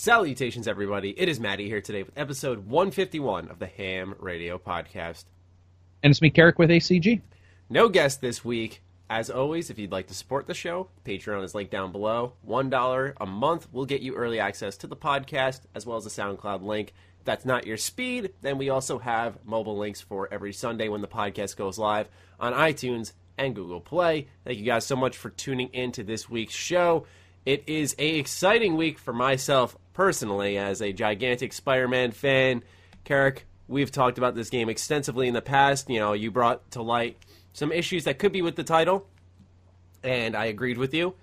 Salutations, everybody. It is Maddie here today with episode 151 of the Ham Radio Podcast. And it's me, Carrick, with ACG. No guest this week. As always, if you'd like to support the show, Patreon is linked down below. $1 a month will get you early access to the podcast, as well as a SoundCloud link. If that's not your speed, then we also have mobile links for every Sunday when the podcast goes live on iTunes and Google Play. Thank you guys so much for tuning in to this week's show. It is a exciting week for myself personally as a gigantic Spider-Man fan. Carrick, we've talked about this game extensively in the past. You know, you brought to light some issues that could be with the title, and I agreed with you.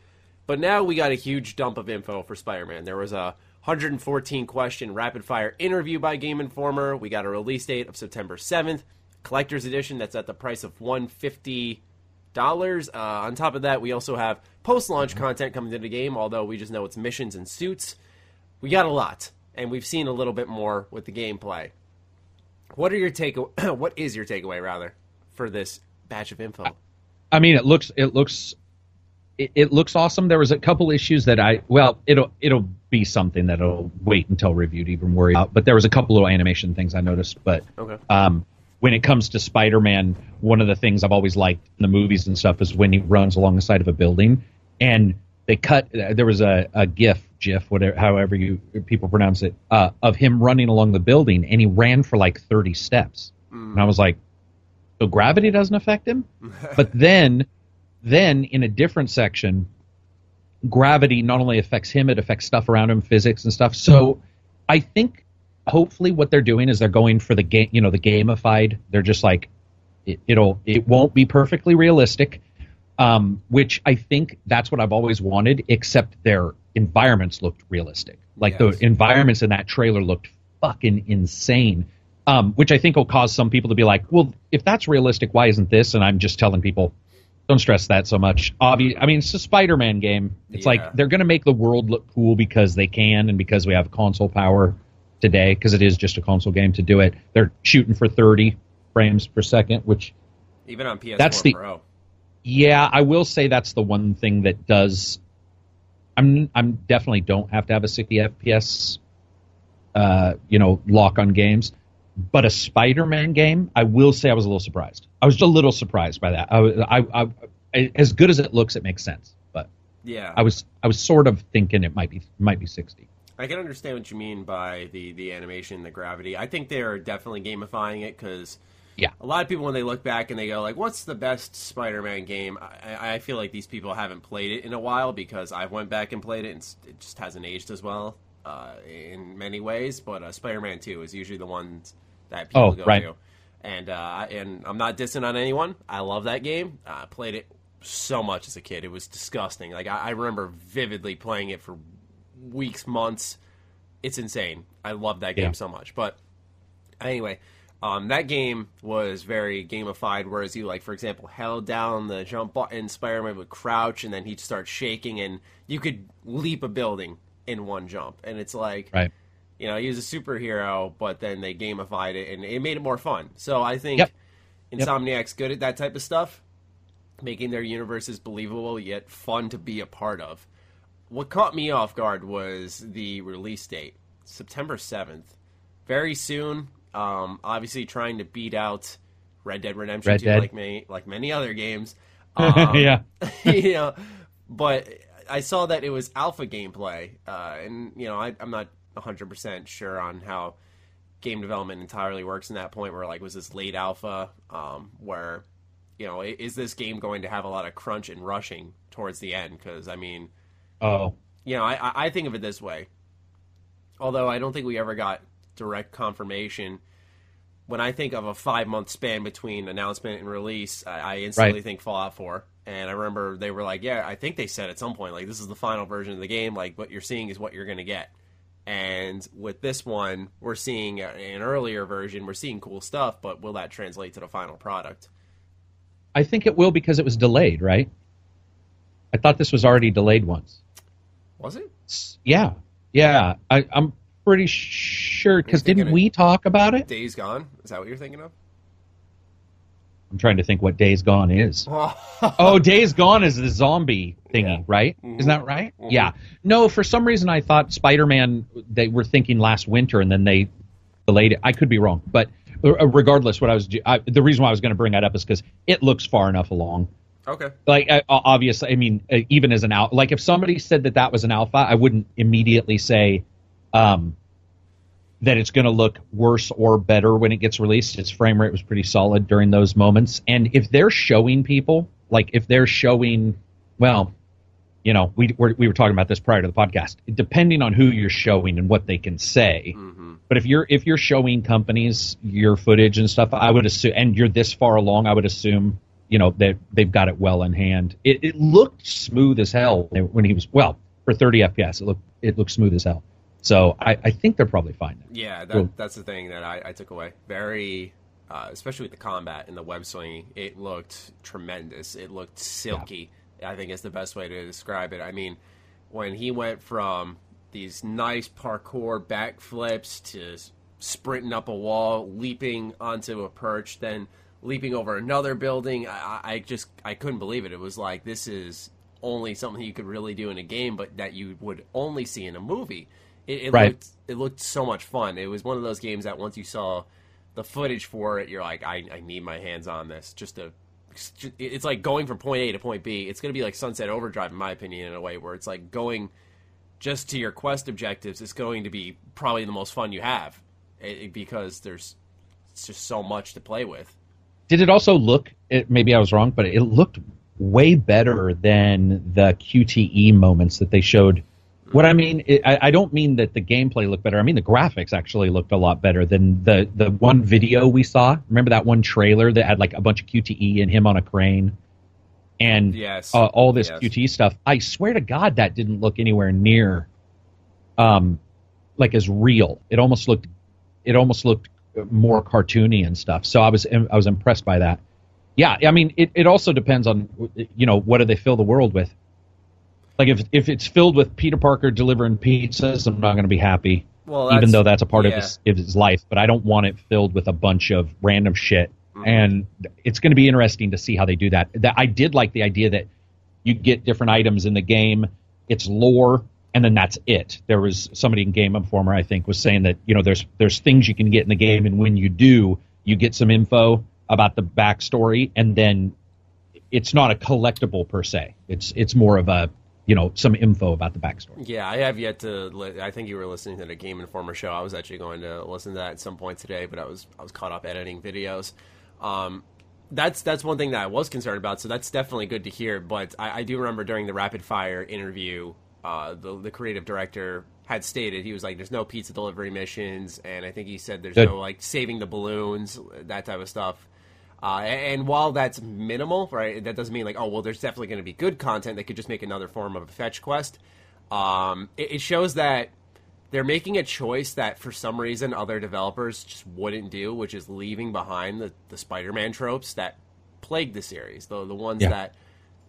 But now we got a huge dump of info for Spider-Man. There was a 114 question rapid fire interview by Game Informer. We got a release date of September 7th, collector's edition that's at the price of 150 dollars. Uh, on top of that, we also have post-launch content coming to the game. Although we just know it's missions and suits, we got a lot, and we've seen a little bit more with the gameplay. What are your take? what is your takeaway rather for this batch of info? I mean, it looks it looks it, it looks awesome. There was a couple issues that I well, it'll it'll be something that'll wait until review to even worry about. But there was a couple little animation things I noticed. But Okay. um, when it comes to Spider-Man, one of the things I've always liked in the movies and stuff is when he runs along the side of a building and they cut. There was a, a GIF, GIF, whatever, however you people pronounce it, uh, of him running along the building, and he ran for like thirty steps, and I was like, so gravity doesn't affect him. but then, then in a different section, gravity not only affects him, it affects stuff around him, physics and stuff. So I think hopefully what they're doing is they're going for the game, you know, the gamified. They're just like it, it'll it won't be perfectly realistic, um, which I think that's what I've always wanted. Except their environments looked realistic. Like Yes. the environments in that trailer looked fucking insane. Um, which I think will cause some people to be like, well, if that's realistic, why isn't this? And I'm just telling people, don't stress that so much. Obvi- I mean, it's a Spider-Man game. It's Yeah. like they're going to make the world look cool because they can and because we have console power today because it is just a console game to do it. They're shooting for 30 frames per second, which Even on PS4 That's the- Pro. yeah, I will say that's the one thing that does. I'm I'm definitely don't have to have a 60 FPS, uh, you know, lock on games. But a Spider-Man game, I will say I was a little surprised. I was a little surprised by that. I, I, I, I as good as it looks, it makes sense. But Yeah, I was I was sort of thinking it might be might be 60. I can understand what you mean by the the animation, the gravity. I think they're definitely gamifying it because Yeah. a lot of people when they look back and they go like, "What's the best Spider-Man game?" I, I feel like these people haven't played it in a while because I went back and played it and it just hasn't aged as well uh, in many ways. But uh, Spider-Man Two is usually the ones that people Oh, go right. to. And uh, and I'm not dissing on anyone. I love that game. I played it so much as a kid. It was disgusting. Like I, I remember vividly playing it for weeks, months. It's insane. I love that game Yeah. so much. But anyway, um, that game was very gamified. Whereas you, like for example, held down the jump button, Spider-Man would crouch, and then he'd start shaking, and you could leap a building in one jump. And it's like, Right. you know, he was a superhero, but then they gamified it, and it made it more fun. So I think Yep. Yep. Insomniac's good at that type of stuff, making their universes believable yet fun to be a part of. What caught me off guard was the release date, September 7th. Very soon, um, obviously trying to beat out Red Dead Redemption Red 2 Dead. like many like many other games. Um, yeah. you know, but I saw that it was alpha gameplay, uh, and you know, I, I'm not 100 percent sure on how game development entirely works in that point. Where like, was this late alpha? Um, where you know, is this game going to have a lot of crunch and rushing towards the end? Because I mean, Oh. you know, I, I- think of it this way. Although I don't think we ever got direct confirmation. When I think of a five month span between announcement and release, I, I instantly Right. think Fallout 4. And I remember they were like, yeah, I think they said at some point, like, this is the final version of the game. Like, what you're seeing is what you're going to get. And with this one, we're seeing an earlier version. We're seeing cool stuff, but will that translate to the final product? I think it will because it was delayed, right? I thought this was already delayed once. Was it? Yeah, yeah. I, I'm pretty sure because didn't we talk about it? Days Gone? Is that what you're thinking of? I'm trying to think what Days Gone is. oh, Days Gone is the zombie thingy, Yeah. right? Isn't that right? Yeah. No, for some reason I thought Spider-Man. They were thinking last winter, and then they delayed it. I could be wrong, but uh, regardless, what I was I, the reason why I was going to bring that up is because it looks far enough along. Okay. Like obviously, I mean, uh, even as an out, like if somebody said that that was an alpha, I wouldn't immediately say um, that it's going to look worse or better when it gets released. Its frame rate was pretty solid during those moments, and if they're showing people, like if they're showing, well, you know, we we're, we were talking about this prior to the podcast. Depending on who you're showing and what they can say, Mm-hmm. but if you're if you're showing companies your footage and stuff, I would assume, and you're this far along, I would assume, you know, that they've got it well in hand. It, it looked smooth as hell when he was well for 30 FPS. It looked it looked smooth as hell. So I, I think they're probably fine. Yeah, that, that's the thing that I, I took away. Very, uh, especially with the combat and the web swinging, it looked tremendous. It looked silky. I think is the best way to describe it. I mean, when he went from these nice parkour backflips to sprinting up a wall, leaping onto a perch, then leaping over another building, I, I just I couldn't believe it. It was like this is only something you could really do in a game, but that you would only see in a movie. It, it Right. looked it looked so much fun. It was one of those games that once you saw the footage for it, you're like, I, I need my hands on this. Just to, it's like going from point A to point B. It's going to be like Sunset Overdrive, in my opinion, in a way where it's like going just to your quest objectives. It's going to be probably the most fun you have it, it- because there's it's just so much to play with. Did it also look? It, maybe I was wrong, but it looked way better than the QTE moments that they showed. What I mean, it, I, I don't mean that the gameplay looked better. I mean the graphics actually looked a lot better than the the one video we saw. Remember that one trailer that had like a bunch of QTE and him on a crane, and Yes. uh, all this Yes. QTE stuff. I swear to God, that didn't look anywhere near, um, like as real. It almost looked, it almost looked more cartoony and stuff. So I was I was impressed by that. Yeah, I mean, it, it also depends on you know what do they fill the world with. Like if if it's filled with Peter Parker delivering pizzas, I'm not going to be happy. Well, even though that's a part yeah. of his of his life, but I don't want it filled with a bunch of random shit. Mm-hmm. And it's going to be interesting to see how they do that. That I did like the idea that you get different items in the game. It's lore, and then that's it. There was somebody in Game Informer, I think, was saying that you know there's there's things you can get in the game, and when you do, you get some info about the backstory, and then it's not a collectible per se. It's it's more of a you know some info about the backstory. Yeah, I have yet to. Li- I think you were listening to the Game Informer show. I was actually going to listen to that at some point today, but I was I was caught up editing videos. Um, that's that's one thing that I was concerned about. So that's definitely good to hear. But I, I do remember during the rapid fire interview, uh, the the creative director had stated he was like, "There's no pizza delivery missions," and I think he said there's Good. no like saving the balloons, that type of stuff. Uh, and while that's minimal, right, that doesn't mean like, oh, well, there's definitely going to be good content. They could just make another form of a fetch quest. Um, it, it shows that they're making a choice that for some reason other developers just wouldn't do, which is leaving behind the, the Spider-Man tropes that plagued the series, the the ones Yeah. that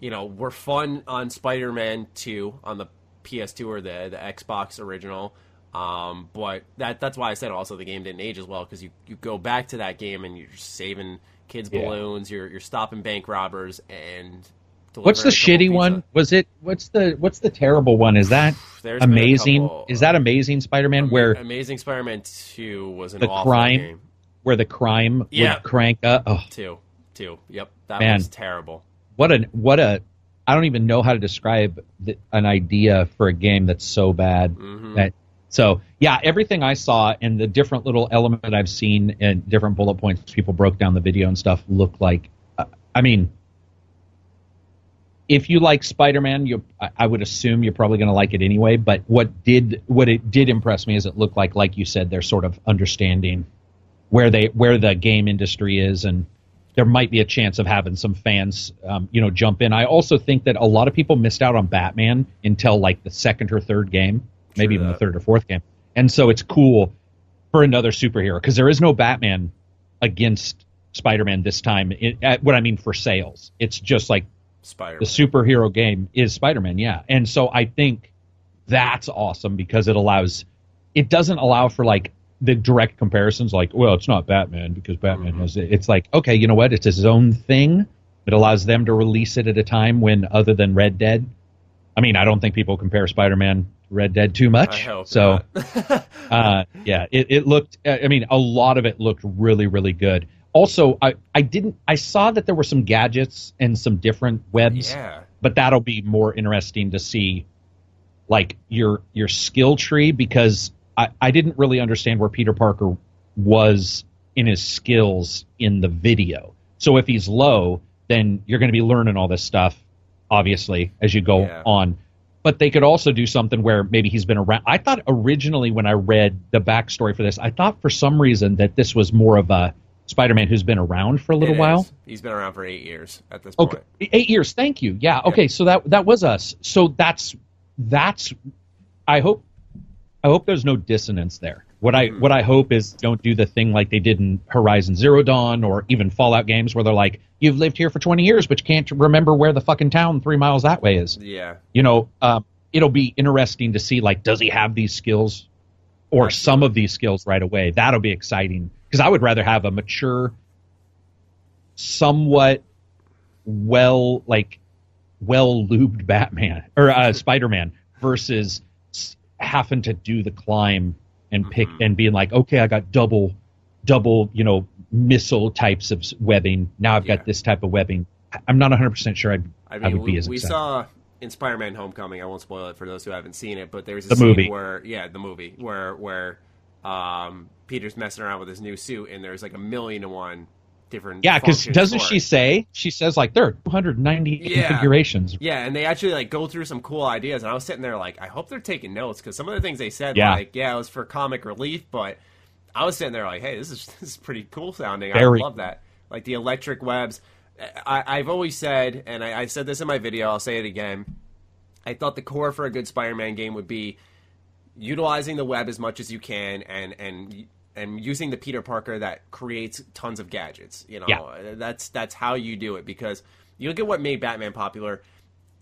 you know were fun on Spider-Man Two on the PS2 or the the Xbox original. Um, but that that's why I said also the game didn't age as well because you, you go back to that game and you're saving kids Yeah. balloons, you're you're stopping bank robbers and What's the shitty one? Was it what's the what's the terrible one? Is that There's been a amazing? couple, Is that amazing Spider-Man where Amazing Spider-Man Two was an the awful crime game. where the crime Yeah. would crank up? Oh, Two, two. Yep, that Man. was terrible. what a what a I don't even know how to describe the, an idea for a game that's so bad Mm-hmm. that so yeah everything I saw and the different little element I've seen and different bullet points people broke down the video and stuff look like uh, I mean if you like Spider-Man you I, I would assume you're probably going to like it anyway but what did what it did impress me is it looked like like you said they're sort of understanding where they where the game industry is and there might be a chance of having some fans um, you know jump in i also think that a lot of people missed out on batman until like the second or third game maybe even the third or fourth game and so it's cool for another superhero because there is no batman against spider-man this time it, at, what i mean for sales it's just like Spider-Man. the superhero game is Spider-Man, yeah. And so I think that's awesome because it allows it doesn't allow for like the direct comparisons, like, well, it's not Batman because Batman Mm-hmm. has it. It's like, okay, you know what? It's his own thing. It allows them to release it at a time when other than Red Dead. I mean, I don't think people compare Spider-Man Red Dead too much. so, uh, yeah, it, it looked. I mean, a lot of it looked really, really good. Also, I, I didn't. I saw that there were some gadgets and some different webs, yeah. but that'll be more interesting to see, like your your skill tree because I, I didn't really understand where Peter Parker was in his skills in the video. So if he's low, then you're going to be learning all this stuff, obviously, as you go Yeah. on. But they could also do something where maybe he's been around. I thought originally when I read the backstory for this, I thought for some reason that this was more of a Spider-Man who's been around for a little while. He's been around for eight years at this point. Okay, point. eight years. Thank you. Yeah. Okay. So that that was us. So that's that's. I hope I hope there's no dissonance there. What I what I hope is don't do the thing like they did in Horizon Zero Dawn or even Fallout games where they're like, you've lived here for 20 years, but you can't remember where the fucking town three miles that way is. Yeah. You know, um, it'll be interesting to see like, does he have these skills or some of these skills right away? That'll be exciting because I would rather have a mature, somewhat well like well lubed Batman or uh, Spider Man versus having to do the climb and pick Mhm. and being like, okay, I got double, double, you know, missile types of webbing. Now I've Yeah. got this type of webbing. I- I'm not 100 percent sure I'd, I I, mean, would be as we excited. saw in Spider-Man: Homecoming. I won't spoil it for those who haven't seen it, but there's a The scene movie. where, yeah, the movie where where um, Peter's messing around with his new suit, and there's like a million and one different. Yeah, because doesn't she say she says like there are 290 Yeah. configurations? Yeah, and they actually like go through some cool ideas, and I was sitting there like, I hope they're taking notes because some of the things they said, Yeah. like, yeah, it was for comic relief, but I was sitting there like, hey, this is this is pretty cool sounding. Very I love that, like the electric webs. I, I've always said, and I, I said this in my video, I'll say it again. I thought the core for a good Spider-Man game would be utilizing the web as much as you can, and and and using the Peter Parker that creates tons of gadgets. You know, Yeah. that's that's how you do it because you look at what made Batman popular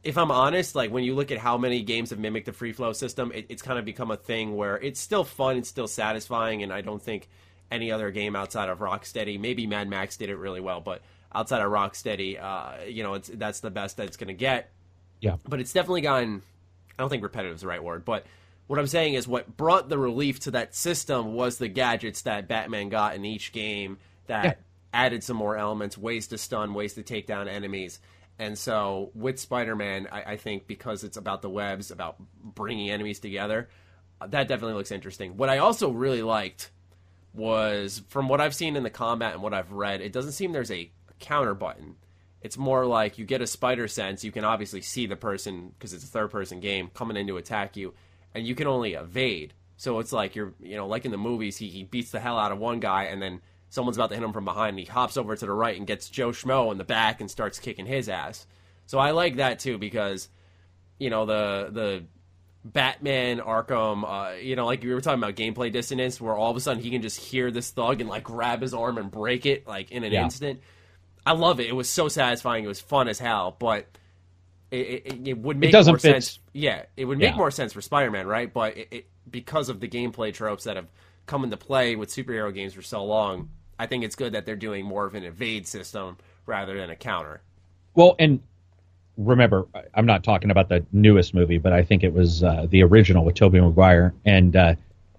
if I'm honest, like when you look at how many games have mimicked the free flow system, it, it's kind of become a thing where it's still fun, it's still satisfying, and I don't think any other game outside of Rocksteady, maybe Mad Max did it really well, but outside of Rocksteady, uh, you know, it's that's the best that it's going to get. Yeah. But it's definitely gotten. I don't think repetitive is the right word, but what I'm saying is what brought the relief to that system was the gadgets that Batman got in each game that Yeah. added some more elements, ways to stun, ways to take down enemies. And so with Spider-Man, I, I think because it's about the webs, about bringing enemies together, uh, that definitely looks interesting. What I also really liked was from what I've seen in the combat and what I've read, it doesn't seem there's a counter button. It's more like you get a spider sense. You can obviously see the person because it's a third person game coming in to attack you, and you can only evade. So it's like you're, you know, like in the movies, he, he beats the hell out of one guy, and then someone's about to hit him from behind, and he hops over to the right and gets Joe Schmo in the back and starts kicking his ass. So I like that too because, you know, the the Batman Arkham, uh, you know, like we were talking about gameplay dissonance, where all of a sudden he can just hear this thug and like grab his arm and break it like in an Yeah. instant. I love it. It was so satisfying. It was fun as hell, but it, it, it would make doesn't more fit- sense. Yeah, it would make Yeah. more sense for Spider-Man, right? But it, it, because of the gameplay tropes that have come into play with superhero games for so long, I think it's good that they're doing more of an evade system rather than a counter. Well, and remember, I'm not talking about the newest movie, but I think it was uh, the original with Tobey Maguire and uh,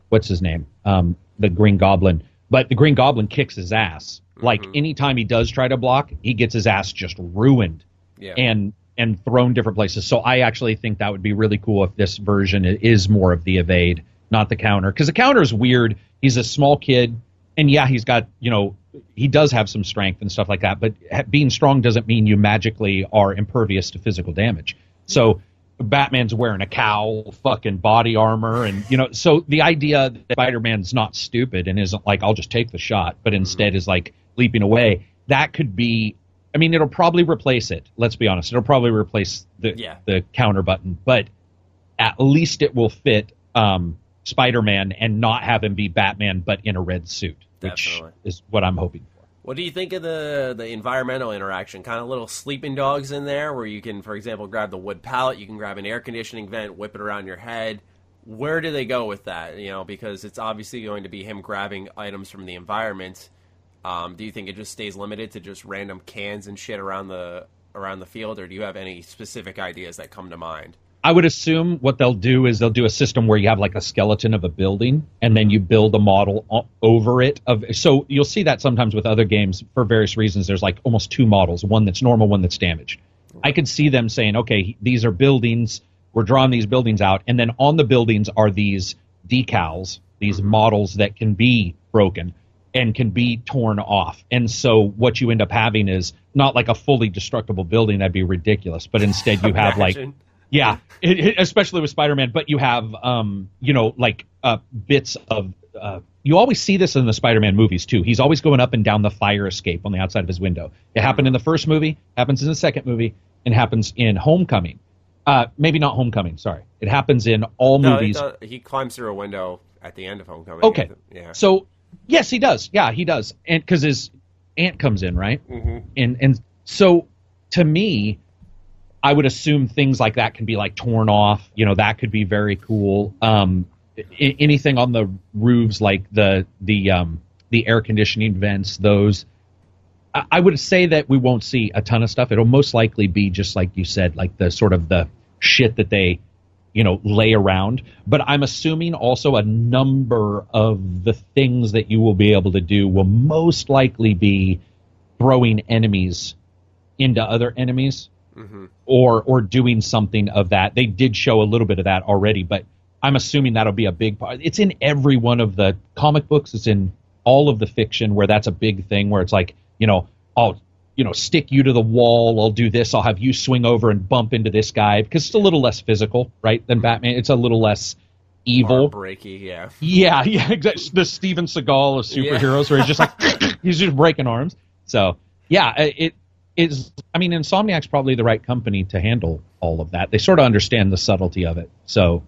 what's his name, um, the Green Goblin. But the Green Goblin kicks his ass. Like anytime he does try to block, he gets his ass just ruined Yeah. and and thrown different places. So I actually think that would be really cool if this version is more of the evade, not the counter, because the counter is weird. He's a small kid, and yeah, he's got you know he does have some strength and stuff like that. But being strong doesn't mean you magically are impervious to physical damage. So Batman's wearing a cowl, fucking body armor, and you know, so the idea that Spider-Man's not stupid and isn't like I'll just take the shot, but instead is like leaping away. That could be. I mean, it'll probably replace it. Let's be honest. It'll probably replace the Yeah. the counter button, but at least it will fit um, Spider-Man and not have him be Batman, but in a red suit, which Definitely. is what I'm hoping for. What do you think of the the environmental interaction? Kind of little sleeping dogs in there, where you can, for example, grab the wood pallet, you can grab an air conditioning vent, whip it around your head. where do they go with that? You know, because it's obviously going to be him grabbing items from the environment. Um, do you think it just stays limited to just random cans and shit around the around the field, or do you have any specific ideas that come to mind? I would assume what they'll do is they'll do a system where you have like a skeleton of a building and then you build a model o- over it of so you'll see that sometimes with other games for various reasons there's like almost two models, one that's normal, one that's damaged. I could see them saying, "Okay, these are buildings, we're drawing these buildings out and then on the buildings are these decals, these models that can be broken and can be torn off. And so what you end up having is not like a fully destructible building that'd be ridiculous, but instead you have like yeah, it, it- especially with Spider-Man. But you have, um, you know, like uh, bits of. Uh, you always see this in the Spider-Man movies too. He's always going up and down the fire escape on the outside of his window. It happened in the first movie, happens in the second movie, and happens in Homecoming. Uh, maybe not Homecoming. Sorry, it happens in all No, movies. he climbs through a window at the end of Homecoming. Okay. Yeah. So yes, he does. Yeah, he does. And because his aunt comes in, right? Mm-hmm. And and so to me, I would assume things like that can be like torn off. You know, that could be very cool. Um, I- anything on the roofs, like the the um, the air conditioning vents, those. I- I would say that we won't see a ton of stuff. It'll most likely be just like you said, like the sort of the shit that they, you know, lay around. But I'm assuming also a number of the things that you will be able to do will most likely be throwing enemies into other enemies Mm-hmm. or or doing something of that. They did show a little bit of that already, but I'm assuming that'll be a big part. It's in every one of the comic books. It's in all of the fiction where that's a big thing. Where it's like, you know, I'll you know stick you to the wall. I'll do this. I'll have you swing over and bump into this guy because it's a little less physical, right? Than Batman. It's a little less evil. Breaky, yeah. Yeah, yeah, exactly. The Steven Seagal of superheroes, where he's just like he's just breaking arms. So yeah, it is. I mean, Insomniac's probably the right company to handle all of that. They sort of understand the subtlety of it. So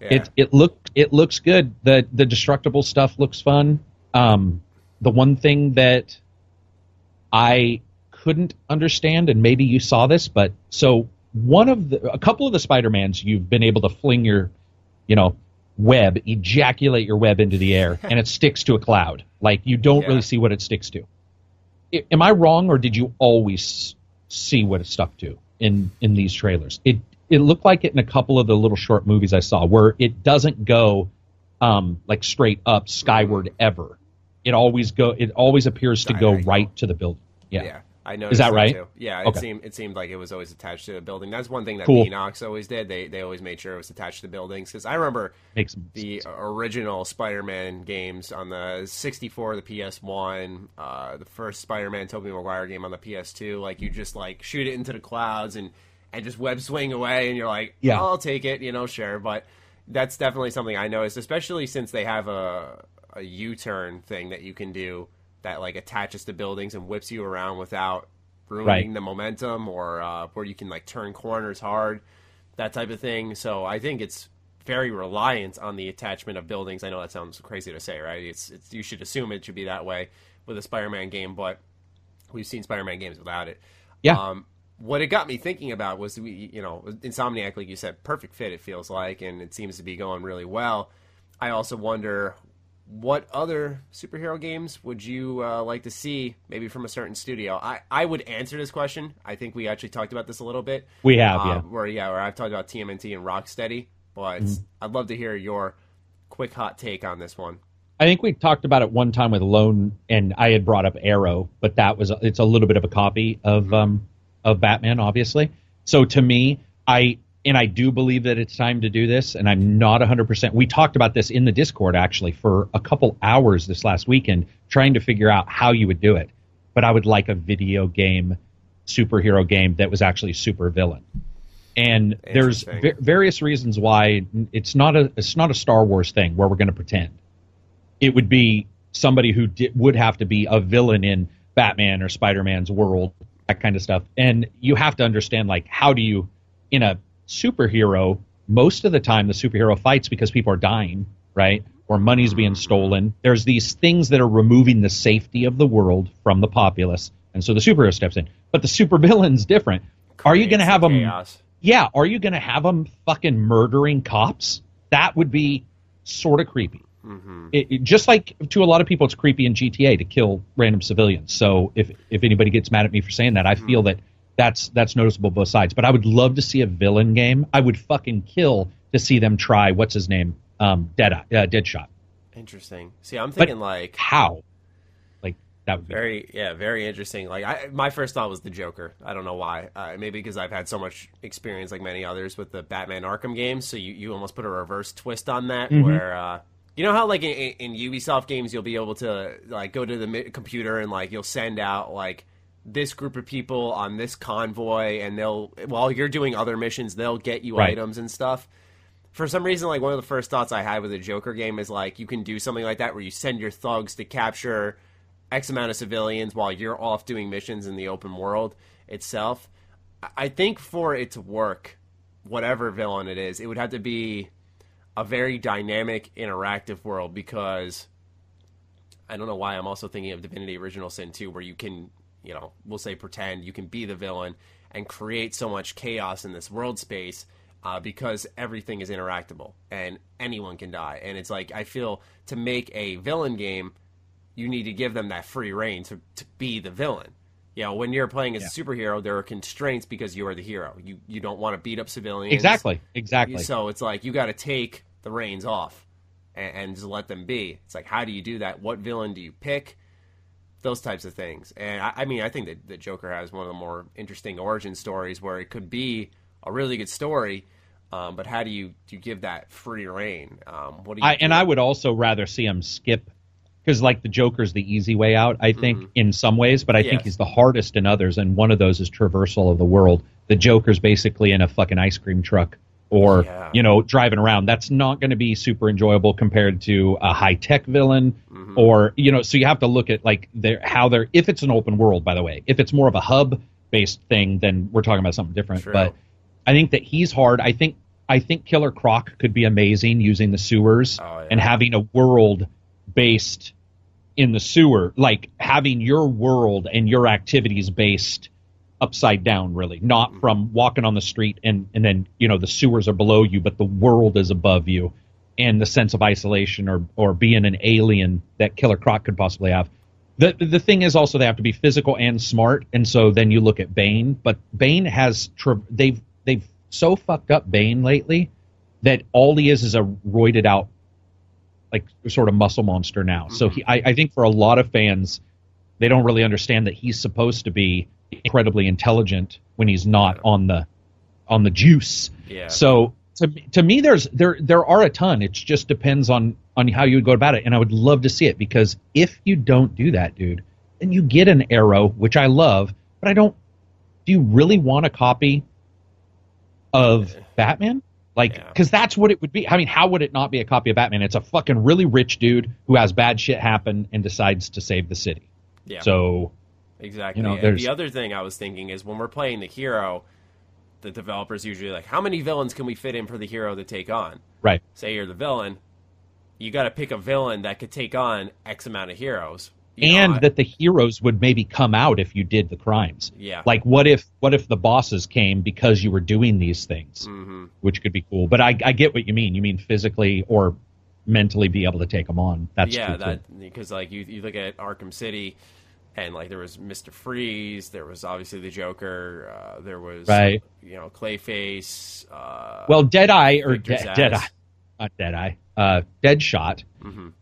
yeah. it it look it looks good. The the destructible stuff looks fun. Um, the one thing that I couldn't understand, and maybe you saw this, but so one of the a couple of the Spider Mans you've been able to fling your, you know, web, ejaculate your web into the air, and it sticks to a cloud. Like you don't Yeah. really see what it sticks to. I- am I wrong, or did you always see what it stuck to in in these trailers? It it looked like it in a couple of the little short movies I saw, where it doesn't go um, like straight up skyward ever. It always go. It always appears to go right to the building. Yeah. Yeah, I noticed Is that right? Too. Yeah, it Okay. seemed it seemed like it was always attached to a building. That's one thing that Cool. Enox always did. They they always made sure it was attached to the buildings because I remember Makes the original Spider-Man games on the 64, the PS1, uh, the first Spider-Man Tobey Maguire game on the PS2. Like you just like shoot it into the clouds and and just web swing away, and you're like, Yeah. I'll take it, you know, sure. But that's definitely something I noticed, especially since they have a a U-turn thing that you can do that like attaches to buildings and whips you around without ruining Right. the momentum, or uh, where you can like turn corners hard, that type of thing. So I think it's very reliant on the attachment of buildings. I know that sounds crazy to say, right? It's, it's you should assume it should be that way with a Spider-Man game, but we've seen Spider-Man games without it. Yeah. Um, what it got me thinking about was we, you know, Insomniac, like you said, perfect fit. It feels like, and it seems to be going really well. I also wonder what other superhero games would you uh, like to see, maybe from a certain studio? I, I would answer this question. I think we actually talked about this a little bit. We have, Uh, yeah. Where yeah, where I've talked about TMNT and Rocksteady, but I'd love to hear your quick hot take on this one. I think we talked about it one time with Lone, and I had brought up Arrow, but that was it's a little bit of a copy of um, of Batman, obviously. So to me, I and I do believe that it's time to do this, and I'm not 100. percent We talked about this in the Discord actually for a couple hours this last weekend, trying to figure out how you would do it. But I would like a video game, superhero game that was actually super villain. And there's va- various reasons why it's not a it's not a Star Wars thing where we're going to pretend it would be somebody who di- would have to be a villain in Batman or Spider-Man's world, that kind of stuff. And you have to understand, like, how do you, in a superhero, most of the time the superhero fights because people are dying, right? Or money's being stolen. There's these things that are removing the safety of the world from the populace. And so the superhero steps in. But the supervillain's different. Are you going to have them? chaos? Yeah. Are you going to have them fucking murdering cops? That would be sort of creepy. Mm-hmm. It, it- just like to a lot of people, it's creepy in GTA to kill random civilians. So if if anybody gets mad at me for saying that, I Mm-hmm. feel that that's that's noticeable both sides. But I would love to see a villain game. I would fucking kill to see them try what's his name, um, Dead uh, Deadshot. Interesting. See, I'm thinking like How? Like that would be very, yeah, very interesting. Like I, my first thought was the Joker. I don't know why. Uh, maybe because I've had so much experience, like many others, with the Batman Arkham games. So you, you almost put a reverse twist on that, Mm-hmm. where uh, you know how like in, in Ubisoft games you'll be able to like go to the computer and like you'll send out like this group of people on this convoy, and they'll while you're doing other missions, they'll get you Right. items and stuff. For some reason, like one of the first thoughts I had with a Joker game is like you can do something like that where you send your thugs to capture X amount of civilians while you're off doing missions in the open world itself. I- I think for it to work, whatever villain it is, it would have to be a very dynamic, interactive world because I don't know why I'm also thinking of Divinity Original Sin 2, where you can, you know, we'll say pretend you can be the villain and create so much chaos in this world space uh, because everything is interactable and anyone can die. And it's like, I feel to make a villain game, you need to give them that free reign to, to be the villain. You know, when you're playing as a superhero, there are constraints because you are the hero. You you don't want to beat up civilians. exactly exactly. So it's like you got to take the reins off and, and just let them be. It's like how do you do that? What villain do you pick? Those types of things. And I, I mean, I think that the Joker has one of the more interesting origin stories where it could be a really good story. Um, but how do you do you give that free reign? Um, what do you I, and? I would also rather see him skip because like the Joker's the easy way out. I think in some ways, but I think Mm-hmm. He's the hardest in others. And one of those is traversal of the world. The Joker's basically in a fucking ice cream truck or Yeah. you know driving around. That's not going to be super enjoyable compared to a high tech villain Mm-hmm. or you know. So you have to look at like their how they're if it's an open world. By the way, if it's more of a hub based thing, then we're talking about something different. True. But I think that he's hard. I think I think Killer Croc could be amazing using the sewers Oh, yeah. and having a world based in the sewer, like having your world and your activities based upside down, really, not Mm-hmm. from walking on the street and and then you know the sewers are below you, but the world is above you, and the sense of isolation or or being an alien that Killer Croc could possibly have. The the thing is also they have to be physical and smart, and so then you look at Bane, but Bane has tra- they've they've so fucked up Bane lately that all he is is a roided out like sort of muscle monster now. So he, I, I think for a lot of fans, they don't really understand that he's supposed to be incredibly intelligent when he's not on the on the juice. Yeah. So to to me, there's there there are a ton. It just depends on on how you would go about it, and I would love to see it because if you don't do that, dude, then you get an arrow, which I love, but I don't. Do you really want a copy of Batman? Like, Yeah. because that's what it would be. I mean, how would it not be a copy of Batman? It's a fucking really rich dude who has bad shit happen and decides to save the city. yeah. So Exactly. You know, And there's- the other thing I was thinking is when we're playing the hero, the developers usually like, how many villains can we fit in for the hero to take on? right, Say you're the villain, you got to pick a villain that could take on X amount of heroes. You know, and I- that the heroes would maybe come out if you did the crimes. Yeah. Like, what if what if the bosses came because you were doing these things, Mhm. which could be cool. But I, I get what you mean. You mean physically or mentally be able to take them on. That's yeah, that because like you you look at Arkham City, and like there was Mister Freeze, there was obviously the Joker, uh, there was Right. you know Clayface. Uh, Well, Deadeye or De-. Deadeye, not Deadeye, uh, Deadshot. Mhm.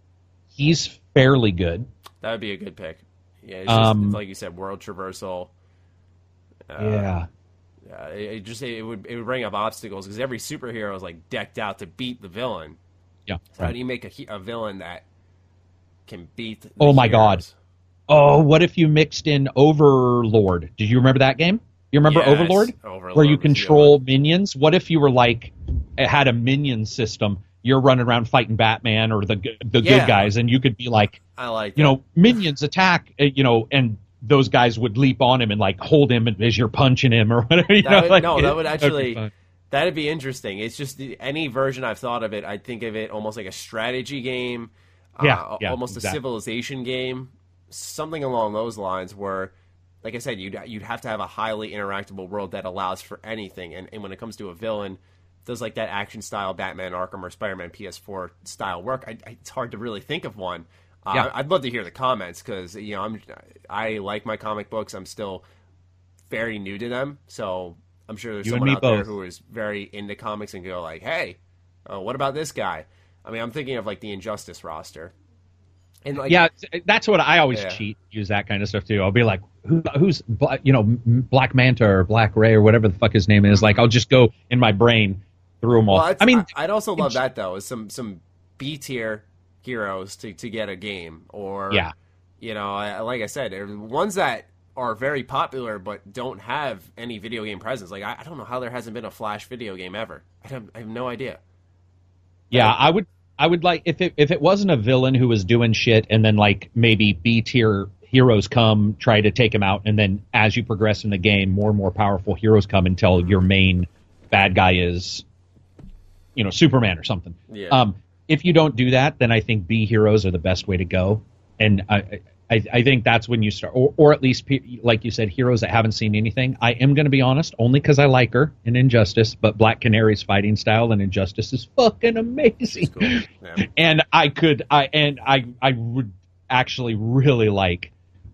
He's fairly good. that would be a good pick. Yeah, it's just Um, like you said, world traversal. Uh, yeah. Yeah, it, it just it would it would bring up obstacles because every superhero is like decked out to beat the villain. Yeah. So how right. do you make a, a villain that can beat? The Oh my God. Oh, what if you mixed in Overlord? Did you remember that game? You remember Yes, Overlord? Overlord Where you control minions? What if you were like it had a minion system? You're running around fighting Batman or the the Yeah. good guys, and you could be like, I like you that. know, minions attack, uh, you know, and those guys would leap on him and like hold him as you're punching him or whatever. You know, would- like, no, that would that'd be actually- That'd be interesting. It's just the, any version I've thought of it, I think of it almost like a strategy game, Yeah, uh, yeah, almost exactly. a civilization game, something along those lines. Where, like I said, you'd you'd have to have a highly interactable world that allows for anything. And, and when it comes to a villain, does like that action style Batman Arkham or Spider Man PS4 style work. I, I, it's hard to really think of one. Uh, Yeah. I'd love to hear the comments because you know I'm I like my comic books. I'm still very new to them, so I'm sure there's You someone me out there who is very into comics and go like, "Hey, uh, what about this guy?" I mean, I'm thinking of like the Injustice roster, and like yeah, that's what I always Yeah. cheat. Use that kind of stuff too. I'll be like, Who, who's you know Black Manta or Black Ray or whatever the fuck his name is. Like I'll just go in my brain through them all. Well, I mean, I- I'd also love that though, is some some B tier heroes to to get a game, or Yeah. you know, like I said, ones that are very popular but don't have any video game presence. Like I, I don't know how there hasn't been a Flash video game ever. I have, I have no idea. Yeah, I would I would like if it if it wasn't a villain who was doing shit and then like maybe B tier heroes come try to take him out and then as you progress in the game more and more powerful heroes come until your main bad guy is you know Superman or something. Yeah. Um if you don't do that then I think B heroes are the best way to go and I I, I think that's when you start, or, or at least, pe- like you said, heroes that haven't seen anything. I am going to be honest, only because I like her in Injustice, but Black Canary's fighting style in Injustice is fucking amazing Cool. Yeah. and I could I and I I would actually really like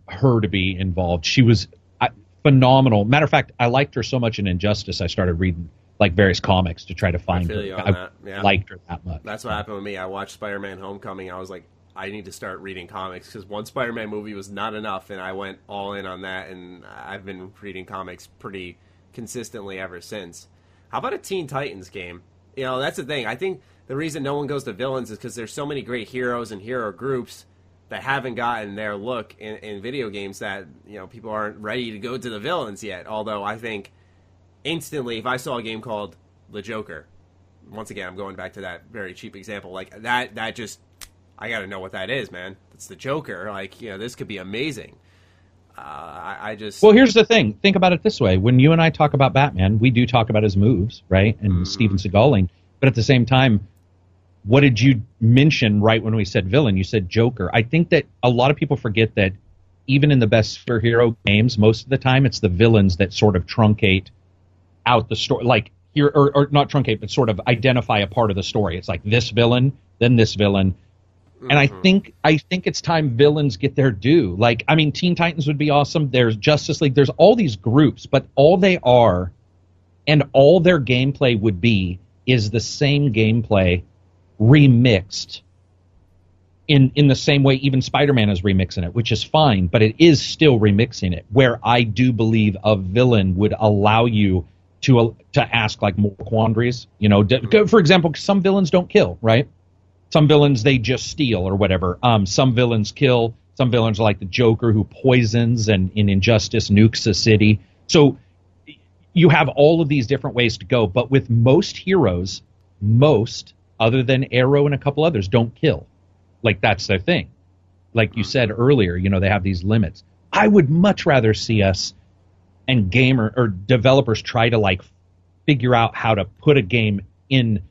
her to be involved. She was I, phenomenal. Matter of fact, I liked her so much in Injustice. I started reading like various comics to try to find feel her. I yeah. liked her that much. That's what happened with me. I watched Spider Man Homecoming. I was like, I need to start reading comics because one Spider Man movie was not enough, and I went all in on that, and I've been reading comics pretty consistently ever since. How about a Teen Titans game? You know, that's the thing. I think the reason no one goes to villains is because there's so many great heroes and hero groups that haven't gotten their look in, in video games that you know people aren't ready to go to the villains yet. Although I think instantly, if I saw a game called The Joker, once again, I'm going back to that very cheap example. Like that, that just, I got to know what that is, man. It's the Joker. Like, you know, this could be amazing. Uh, I, I just, Well, here's the thing. Think about it this way: when you and I talk about Batman, we do talk about his moves, right? And Mm-hmm. Steven Seagaling. But at the same time, what did you mention right when we said villain? You said Joker. I think that a lot of people forget that even in the best superhero games, most of the time it's the villains that sort of truncate out the story, like here, or, or not truncate, but sort of identify a part of the story. It's like this villain, then this villain, and I mm-hmm. think I think it's time villains get their due. Like, I mean, Teen Titans would be awesome. There's Justice League. There's all these groups, but all they are, and all their gameplay would be, is the same gameplay remixed. In in the same way, even Spider-Man is remixing it, which is fine, but it is still remixing it. Where I do believe a villain would allow you to to ask like more quandaries. You know, d- for example, some villains don't kill, right? Some villains they just steal or whatever. Um, some villains kill. Some villains like the Joker who poisons and in Injustice nukes a city. So you have all of these different ways to go. But with most heroes, most other than Arrow and a couple others don't kill. Like that's their thing. Like you said earlier, you know they have these limits. I would much rather see us and gamer or developers try to like figure out how to put a game in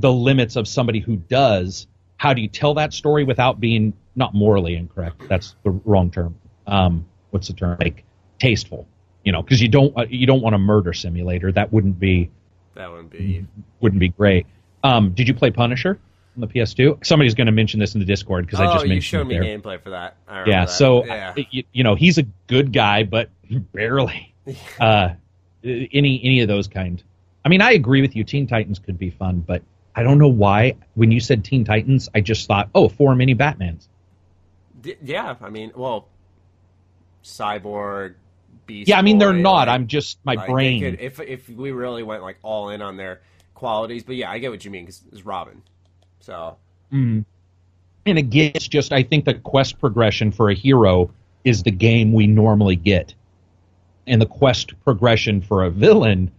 the limits of somebody who does how do you tell that story without being not morally incorrect that's the wrong term um what's the term like tasteful you know because you don't uh, you don't want a murder simulator that wouldn't be that wouldn't be. wouldn't be great um did you play punisher on the ps2 somebody's going to mention this in the discord because i Oh, just you mentioned showed it me gameplay for that. I yeah that. so yeah. uh, you, you know he's a good guy but barely uh any any of those kind i mean i agree with you teen titans could be fun but i don't know why when you said teen titans i just thought oh four mini batmans D- yeah, I mean, well, Cyborg, Beast. yeah i mean they're Boy, not like- i'm just my like, they brain could- if if we really went like all in on their qualities, but yeah, I get what you mean because it's Robin. So mm-hmm. and again it's just i think the quest progression for a hero is the game we normally get and the quest progression for a villain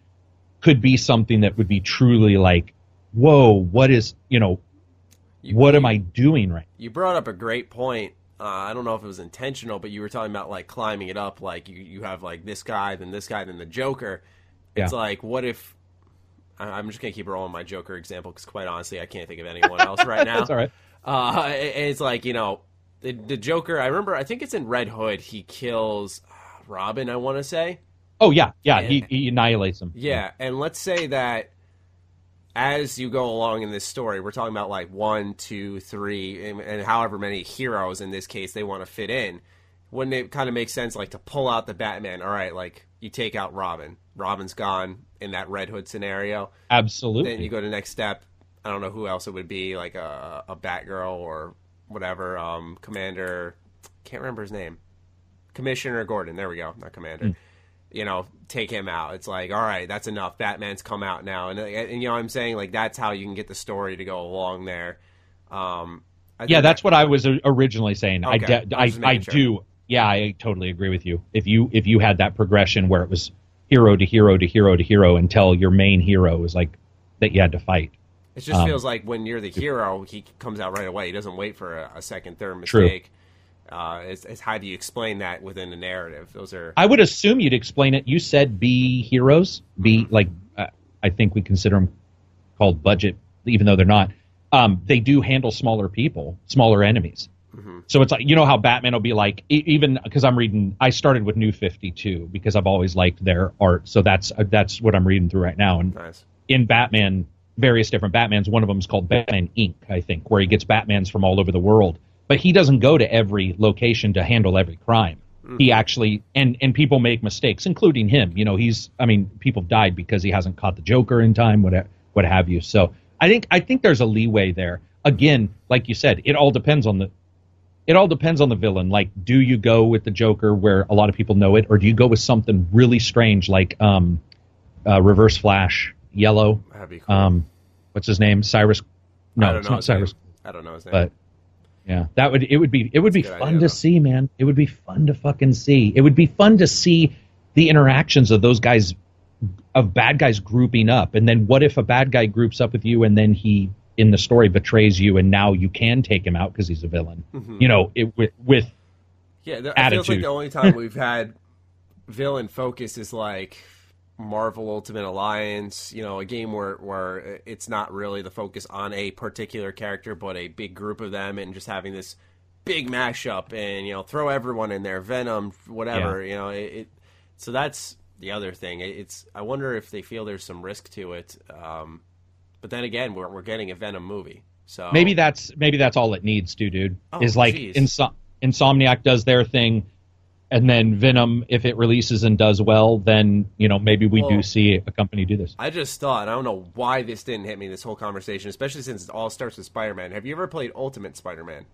could be something that would be truly like whoa what is you know you, what am i doing right You brought up a great point. Uh, I don't know if it was intentional, but you were talking about like climbing it up. Like you, you have like this guy, then this guy, then the Joker. It's Yeah. like, what if? I'm just gonna keep rolling my Joker example because, quite honestly, I can't think of anyone else right now. that's all right Uh, it- it's like you know, the, the Joker. I remember. I think it's in Red Hood. He kills uh, Robin. I want to say. Oh yeah, yeah. And- He, he annihilates them. Yeah, and let's say that as you go along in this story, we're talking about like one, two, three, and, and however many heroes in this case they want to fit in. Wouldn't it kind of make sense, like to pull out the Batman? All right, like you take out Robin. Robin's gone in that Red Hood scenario. Absolutely. Then you go to the next step. I don't know who else it would be, like a, a Batgirl or whatever. Um, Commander, can't remember his name. Commissioner Gordon. There we go. Not Commander. Mm. You know, take him out. It's like, all right, that's enough. Batman's come out now, and, and you know, what I'm saying like that's how you can get the story to go along there. Um, I yeah, that's that- what I was originally saying. I, de- I I, was just I making sure. do. Yeah, I totally agree with you. If you if you had that progression where it was hero to hero to hero to hero until your main hero was like that you had to fight. It just Um, feels like when you're the hero, he comes out right away. He doesn't wait for a, a second, third True. Uh, it's, it's how do you explain that within the narrative? Those are I would assume you'd explain it. You said be heroes, B like uh, I think we consider them called budget, even though they're not. Um, they do handle smaller people, smaller enemies. So it's like you know how Batman will be like even because I'm reading. I started with New Fifty Two because I've always liked their art. So that's uh, that's what I'm reading through right now. And nice. in Batman, various different Batmans. One of them is called Batman Inc. I think, where he gets Batmans from all over the world. But he doesn't go to every location to handle every crime. He actually and and people make mistakes, including him. You know, he's I mean, people died because he hasn't caught the Joker in time, what what have you. So I think I think there's a leeway there. Again, like you said, it all depends on the it all depends on the villain. Like, do you go with the Joker where a lot of people know it, or do you go with something really strange like um, uh, Reverse Flash, Yellow? Cool. Um, what's his name? Cyrus? No, it's not Cyrus. name. I don't know his name. But yeah, that would it would be it would be That's a good fun idea, to though. see, man. It would be fun to fucking see. It would be fun to see the interactions of those guys, of bad guys grouping up, and then what if a bad guy groups up with you and then he in the story betrays you, and now you can take him out because he's a villain. Mm-hmm. You know, it with with yeah, th- it feels like the only time we've had villain focus is like Marvel Ultimate Alliance. You know, a game where where it's not really the focus on a particular character, but a big group of them, and just having this big mashup, and you know, throw everyone in there, Venom, whatever. You know, it, it. So that's the other thing. It- It's I wonder if they feel there's some risk to it. Um, but then again, we're we're getting a Venom movie, so maybe that's maybe that's all it needs to, dude. Oh, is like geez. Insom- Insomniac does their thing, and then Venom, if it releases and does well, then you know maybe we Well- do see a company do this. I just thought, I don't know why this didn't hit me, this whole conversation, especially since it all starts with Spider Man. Have you ever played Ultimate Spider Man?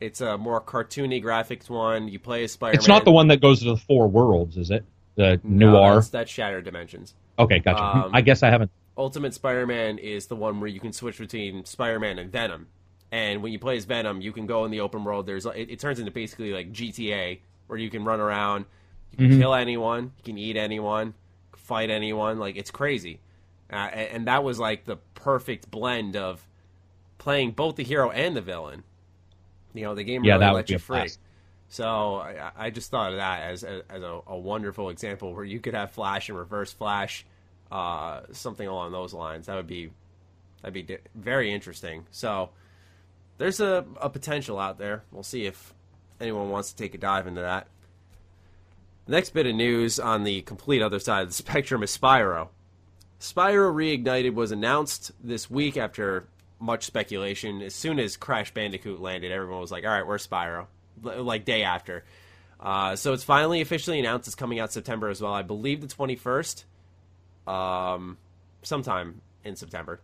It's a more cartoony graphics one. You play as Spider Man. It's not the one that goes to the four worlds, is it? The noir. That's, that's Shattered Dimensions. Okay, gotcha. um, I guess I haven't. Ultimate Spider Man is the one where you can switch between Spider Man and Venom. And when you play as Venom, you can go in the open world. There's it, it turns into basically like GTA, where you can run around, you can kill anyone, you can eat anyone, fight anyone. Like it's crazy, uh, and, and that was like the perfect blend of playing both the hero and the villain. You know, the game Yeah, really that let you free. blast. So I, I just thought of that as a, as a, a wonderful example where you could have Flash and Reverse Flash, uh, something along those lines. That would be that'd be very interesting. So there's a, a potential out there. We'll see if anyone wants to take a dive into that. The next bit of news on the complete other side of the spectrum is Spyro. Spyro Reignited was announced this week after much speculation. As soon as Crash Bandicoot landed, everyone was like, "All right, where's Spyro?" Like day after. Uh, so it's finally officially announced. It's coming out September as well. I believe the twenty first, um, sometime in September.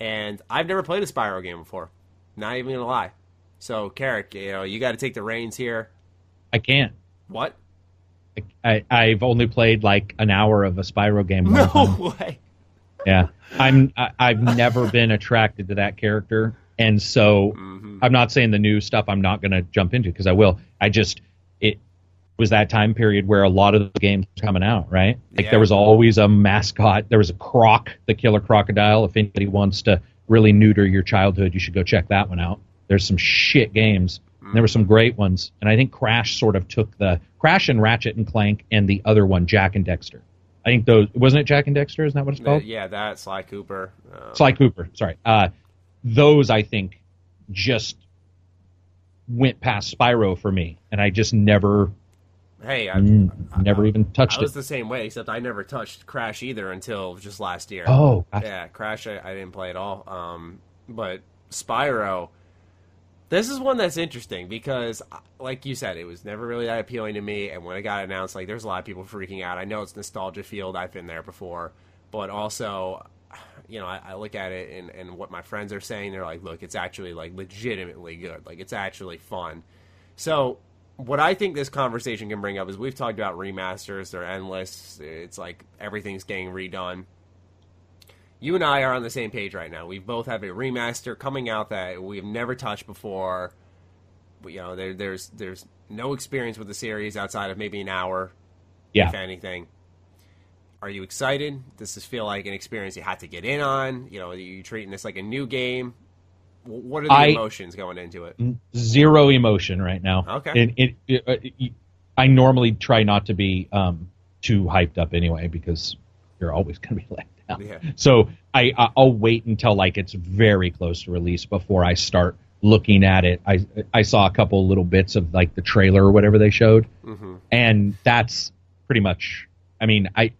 And I've never played a Spyro game before. Not even gonna lie. So, Carrick, you know, you got to take the reins here. I can't. What? I, I've only played like an hour of a Spyro game. one time. No way. Yeah, I'm. I, I've never been attracted to that character, and so mm-hmm. I'm not saying the new stuff I'm not going to jump into because I will. I just it was that time period where a lot of the games were coming out, right? Like Yeah. there was always a mascot. There was a croc, the killer crocodile. If anybody wants to really neuter your childhood, you should go check that one out. There's some shit games. and There were some great ones, and I think Crash sort of took the Crash and Ratchet and Clank, and the other one, Jak and Daxter. I think those wasn't it Jak and Daxter? Isn't that what it's called? yeah, that Sly Cooper. Um, Sly Cooper, sorry. Uh, those I think just went past Spyro for me, and I just never Hey, I, Mm, never I- even touched it. I was it. the same way, except I never touched Crash either until just last year. Oh, I- yeah, Crash I, I didn't play at all. Um, but Spyro, this is one that's interesting because, uh, like you said, it was never really that appealing to me. And when it got announced, like there's a lot of people freaking out. I know it's nostalgia field. I've been there before, but also, you know, I, I look at it and, and what my friends are saying. They're like, look, it's actually like legitimately good. Like it's actually fun. So what I think this conversation can bring up is we've talked about remasters. They're endless. It's like everything's getting redone. You and I are on the same page right now. We both have a remaster coming out that we've never touched before. You know, there, there's there's no experience with the series outside of maybe an hour, yeah. if anything. Are you excited? Does this feel like an experience you had to get in on? You know, are you treating this like a new game? What are the I- emotions going into it? zero emotion right now. Okay. And it, it, uh, it- I normally try not to be um, too hyped up anyway because you're always going to be let down. Yeah. So I I'll wait until like it's very close to release before I start looking at it. I I saw a couple little bits of like the trailer or whatever they showed, hmm and that's pretty much. I mean, I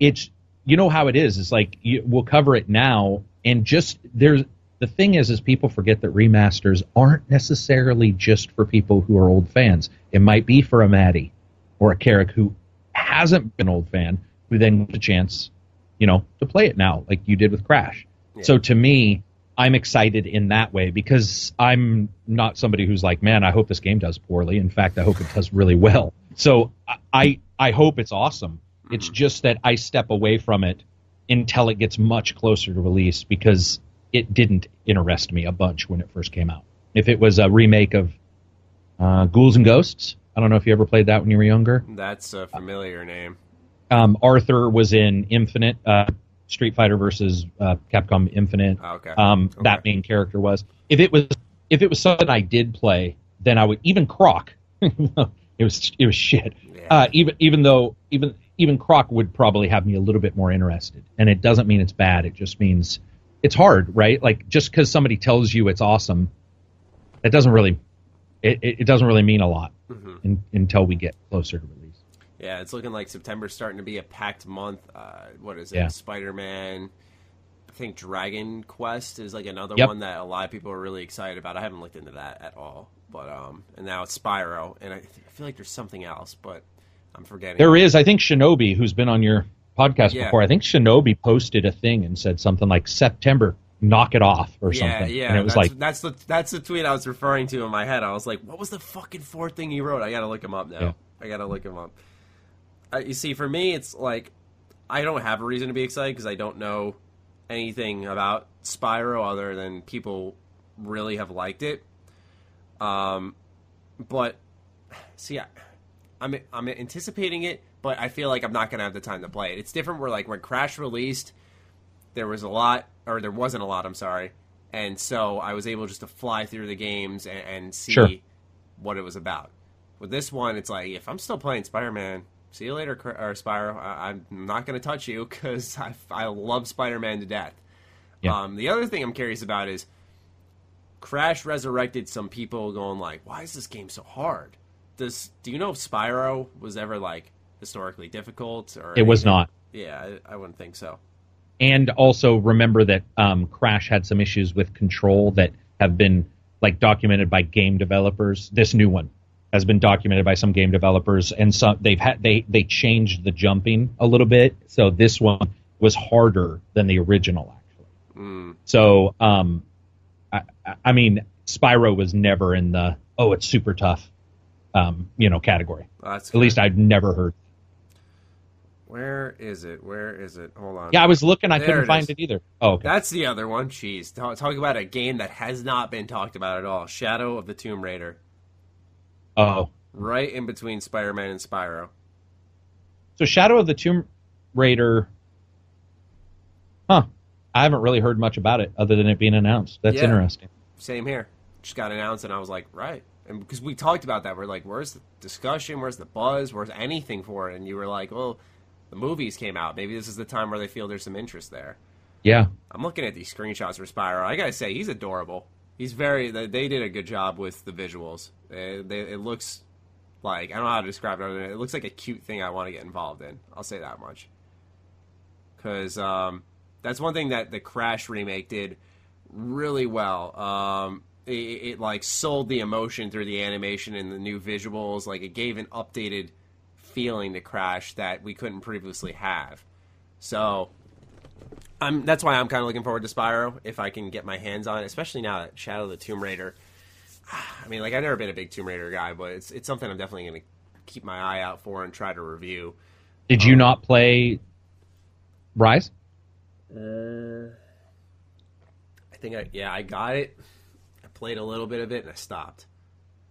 it's you know how it is. It's like you, we'll cover it now, and just there's the thing is, is people forget that remasters aren't necessarily just for people who are old fans. It might be for a Maddie or a Carrick who hasn't been an old fan, who then gets a chance, you know, to play it now, like you did with Crash. Yeah. So to me, I'm excited in that way because I'm not somebody who's like, man, I hope this game does poorly. In fact, I hope it does really well. So I I, I hope it's awesome. It's mm-hmm. just that I step away from it until it gets much closer to release because it didn't interest me a bunch when it first came out. If it was a remake of uh, Ghouls and Ghosts, I don't know if you ever played that when you were younger. That's a familiar name. Um, Arthur was in Infinite, uh, Street Fighter versus uh, Capcom Infinite. Oh, okay. Um, Okay. That main character was. If it was, if it was something I did play, then I would even Croc. it was it was shit. Yeah. Uh, even even though even even Croc would probably have me a little bit more interested. And it doesn't mean it's bad. It just means it's hard, right? Like just because somebody tells you it's awesome, it doesn't really it, it, doesn't really mean a lot Mhm. in, until we get closer to release. Yeah, it's looking like September's starting to be a packed month. Uh, what is it? Yeah. Spider Man. I think Dragon Quest is like another Yep. one that a lot of people are really excited about. I haven't looked into that at all, but um, and now it's Spyro, and I, I feel like there's something else, but I'm forgetting. There is, I think Shinobi, who's been on your podcast Yeah. before, I think Shinobi posted a thing and said something like September, knock it off or yeah, something. yeah. and it was that's, like, that's the that's the tweet I was referring to in my head. I was like, what was the fucking fourth thing he wrote? I gotta look him up now. Yeah. I gotta look him up. Uh, you see, for me, it's like I don't have a reason to be excited because I don't know anything about Spyro other than people really have liked it. Um, but see, I, I'm I'm anticipating it, but I feel like I'm not gonna have the time to play it. It's different. Where like when Crash released, there was a lot, or there wasn't a lot. I'm sorry, and so I was able just to fly through the games and, and see Sure. what it was about. With this one, it's like if I'm still playing Spider-Man, see you later, or Spyro. I, I'm not going to touch you because I, I love Spider-Man to death. Yeah. Um, the other thing I'm curious about is Crash resurrected some people going like, "Why is this game so hard?" Does do you know if Spyro was ever like historically difficult or it was anything? not. Yeah, I, I wouldn't think so. And also remember that um, Crash had some issues with control that have been like documented by game developers. This new one has been documented by some game developers, and some they've had they they changed the jumping a little bit. So this one was harder than the original actually. Mm, So, um, I, I- mean, Spyro was never in the oh, it's super tough, um, you know, category. that's At least I've never heard. Where is it? Where is it? Hold on. Yeah, I was looking, I There couldn't it find is. it either. Oh, okay. That's the other one. Jeez, talk, talk about a game that has not been talked about at all. Shadow of the Tomb Raider, oh, right in between Spider-Man and Spyro. so Shadow of the Tomb Raider. Huh. I haven't really heard much about it other than it being announced. That's Yeah. interesting. Same here. Just got announced, and I was like, right. And because we talked about that, we're like, where's the discussion? Where's the buzz? Where's anything for it? And you were like, well, the movies came out. Maybe this is the time where they feel there's some interest there. Yeah. I'm looking at these screenshots for Spyro. I gotta say, he's adorable. He's very. They they did a good job with the visuals. Uh, they, it looks Like I don't know how to describe it. Other it looks like a cute thing I want to get involved in. I'll say that much. Because um, that's one thing that the Crash remake did really well. Um, it, it like sold the emotion through the animation and the new visuals. Like it gave an updated feeling to Crash that we couldn't previously have. So I'm that's why I'm kind of looking forward to Spyro if I can get my hands on it, especially now that Shadow of the Tomb Raider. I mean, like I've never been a big Tomb Raider guy, but it's it's something I'm definitely going to keep my eye out for and try to review. Did you um, not play Rise? Uh, I think I yeah I got it. I played a little bit of it and I stopped.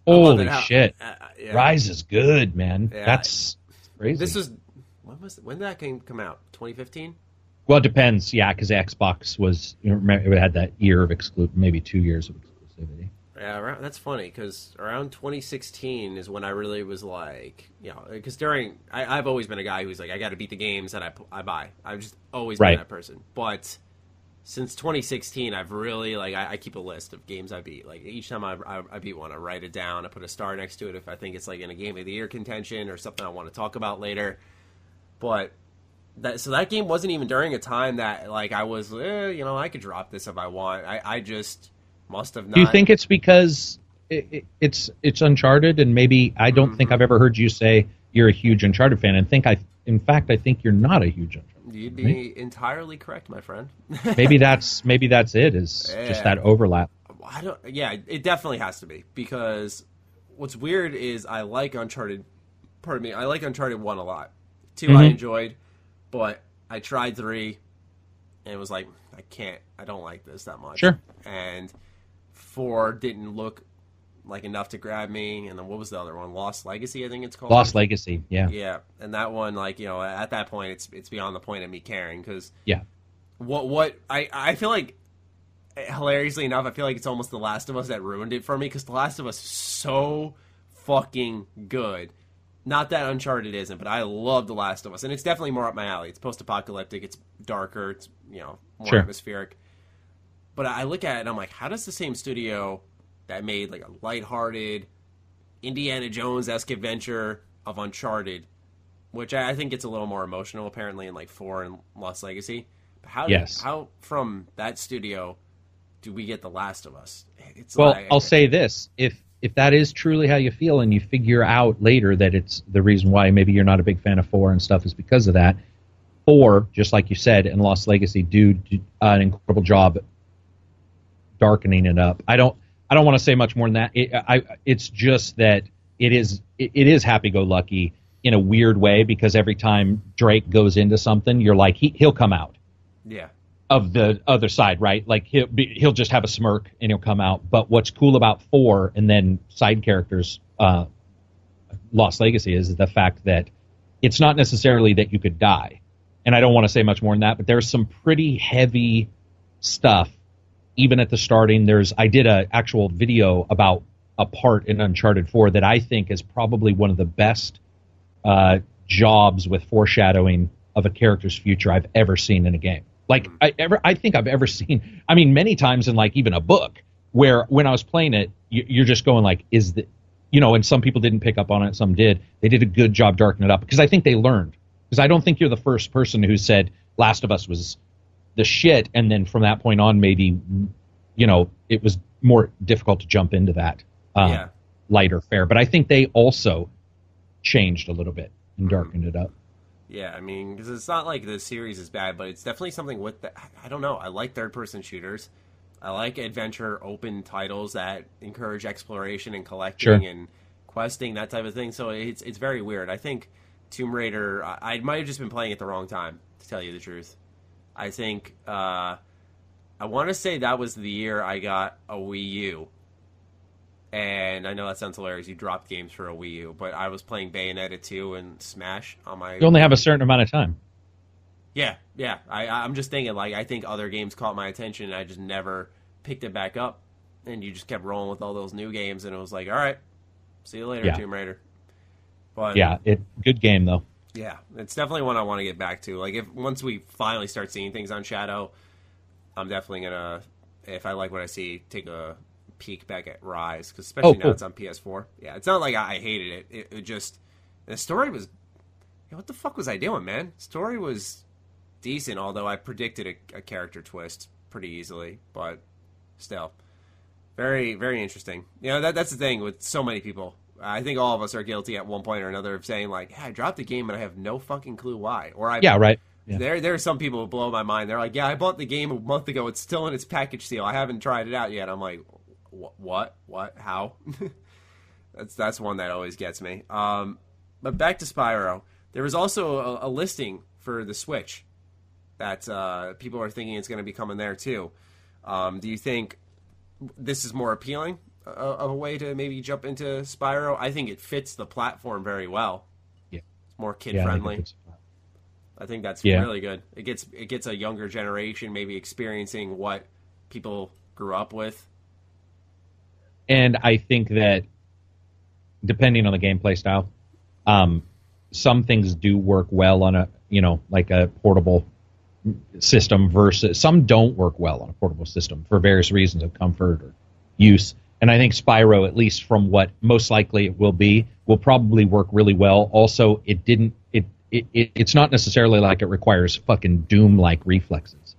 Holy how, shit! Uh, yeah. Rise is good, man. Yeah, That's crazy. This was when was when did that game come out? 2015. Well, it depends. Yeah, because Xbox was you know, it had that year of exclude, maybe two years of exclusivity. Yeah, that's funny because around 2016 is when I really was like, you know, because during I, have always been a guy who's like, I got to beat the games that I, I buy. I've just always been that person. But since 2016, I've really like I, I, keep a list of games I beat. Like each time I, I, I, beat one, I write it down. I put a star next to it if I think it's like in a game of the year contention or something I want to talk about later. But that so that game wasn't even during a time that like I was, eh, you know, I could drop this if I want. I, I just must have not. Do you think it's because it, it, it's it's Uncharted, and maybe I don't mm-hmm. think I've ever heard you say you're a huge Uncharted fan, and think I, in fact, I think you're not a huge. You'd be right? entirely correct, my friend. maybe that's maybe that's it. Is yeah. just that overlap. I don't. Yeah, it definitely has to be because what's weird is I like Uncharted. Pardon me. I like Uncharted one a lot. 2 mm-hmm. I enjoyed, but I tried three, and it was like I can't. I don't like this that much. Sure. And four didn't look like enough to grab me. And then what was the other one? Lost Legacy, I think it's called. Lost Legacy, yeah, yeah. And that one, like you know, at that point, it's it's beyond the point of me caring because yeah, what what I I feel like hilariously enough, I feel like it's almost The Last of Us that ruined it for me because The Last of Us is so fucking good. Not that Uncharted isn't, but I love The Last of Us, and it's definitely more up my alley. It's post-apocalyptic, it's darker, it's you know more sure. atmospheric. But I look at it and I'm like, how does the same studio that made like a lighthearted Indiana Jones esque adventure of Uncharted, which I think gets a little more emotional apparently in like four and Lost Legacy. But how yes. how from that studio do we get The Last of Us? It's well, like, I'll say this: if if that is truly how you feel, and you figure out later that it's the reason why maybe you're not a big fan of four and stuff is because of that. Four, just like you said, and Lost Legacy do, do an incredible job darkening it up. I don't I don't want to say much more than that. It, I, it's just that it is it, it is happy go lucky in a weird way because every time Drake goes into something, you're like he he'll come out. Yeah. Of the other side, right? Like he'll be, he'll just have a smirk and he'll come out. But what's cool about four and then side characters, uh, Lost Legacy is the fact that it's not necessarily that you could die. And I don't want to say much more than that, but there's some pretty heavy stuff even at the starting, there's I did a actual video about a part in Uncharted 4 that I think is probably one of the best uh, jobs with foreshadowing of a character's future I've ever seen in a game. Like I ever, I think I've ever seen. I mean, many times in like even a book where when I was playing it, you, are just going like, is the, you know, and some people didn't pick up on it, some did. They did a good job darkening it up because I think they learned. Because I don't think you're the first person who said Last of Us was the shit, and then from that point on, maybe you know it was more difficult to jump into that uh, yeah. lighter fare. But I think they also changed a little bit and darkened it up. Yeah, I mean, because it's not like the series is bad, but it's definitely something with the. I don't know. I like third-person shooters. I like adventure open titles that encourage exploration and collecting sure. and questing that type of thing. So it's it's very weird. I think Tomb Raider. I, I might have just been playing at the wrong time, to tell you the truth. I think uh, I want to say that was the year I got a Wii U. And I know that sounds hilarious. You dropped games for a Wii U, but I was playing Bayonetta 2 and Smash on my. You only have a certain amount of time. Yeah, yeah. I, I'm just thinking, like, I think other games caught my attention, and I just never picked it back up. And you just kept rolling with all those new games, and it was like, all right, see you later, yeah. Tomb Raider. But yeah, it good game though. Yeah, it's definitely one I want to get back to. Like if once we finally start seeing things on Shadow, I'm definitely gonna if I like what I see, take a peek back at Rise because especially Oh, now cool. it's on PS4. Yeah, it's not like I, hated it. it. It just the story was. yeah, what the fuck was I doing, man? Story was decent, although I predicted a, a character twist pretty easily, but still, very very interesting. You know that that's the thing with so many people. I think all of us are guilty at one point or another of saying like, "Yeah, I dropped the game and I have no fucking clue why," or I Yeah, right. Yeah. there, there are some people who blow my mind. They're like, "Yeah, I bought the game a month ago. It's still in its package seal. I haven't tried it out yet." I'm like, "What? What? How?" that's that's one that always gets me. Um, but back to Spyro. There was also a, a listing for the Switch that uh, people are thinking it's going to be coming there too. Um, do you think this is more appealing of a way to maybe jump into Spyro? I think it fits the platform very well. Yeah. It's more kid Yeah, I think friendly. I think that's Yeah. really good. It gets it gets a younger generation maybe experiencing what people grew up with. and I think that depending on the gameplay style, um, some things do work well on a you know like a portable system versus some don't work well on a portable system for various reasons of comfort or use. And I think Spyro, at least from what most likely it will be, will probably work really well. Also, it didn't. It, it, it it's not necessarily like it requires fucking Doom like reflexes.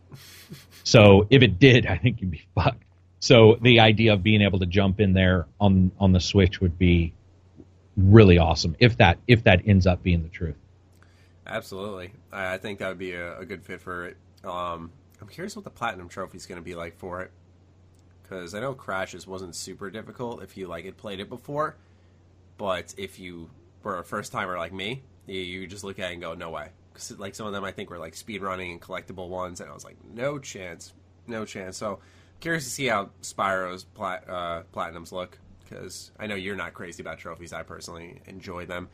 So if it did, I think you'd be fucked. So the idea of being able to jump in there on on the Switch would be really awesome if that if that ends up being the truth. Absolutely, I, think that would be a, a good fit for it. Um, I'm curious what the platinum trophy is going to be like for it, because I know Crashes wasn't super difficult if you like had played it before, but if you were a first timer like me, you, you just look at it and go, no way," because like some of them, I think were like speed running and collectible ones, and I was like, no chance, no chance. So curious to see how Spyro's plat, uh, platinums look, because I know you're not crazy about trophies. I personally enjoy them.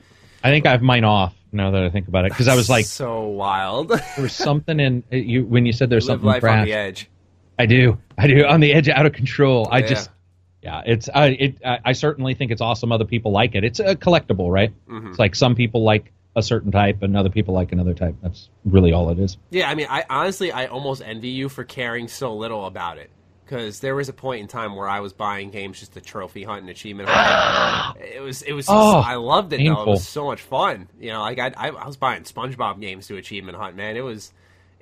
I think I have mine off now that I think about it because I was like, so wild. there was something in you when you said there's something life on the edge. I do, I do on the edge, out of control. I Yeah. just, yeah, it's I it I, certainly think it's awesome. Other people like it. It's a collectible, right? Mm-hmm. It's like some people like a certain type and other people like another type. That's really all it is. Yeah, I mean, I honestly, I almost envy you for caring so little about it. Because there was a point in time where I was buying games just to trophy hunt and achievement hunt. it was, it was, just, Oh, I loved it though. It was so much fun. You know, like I, I, I was buying SpongeBob games to achievement hunt. Man, it was,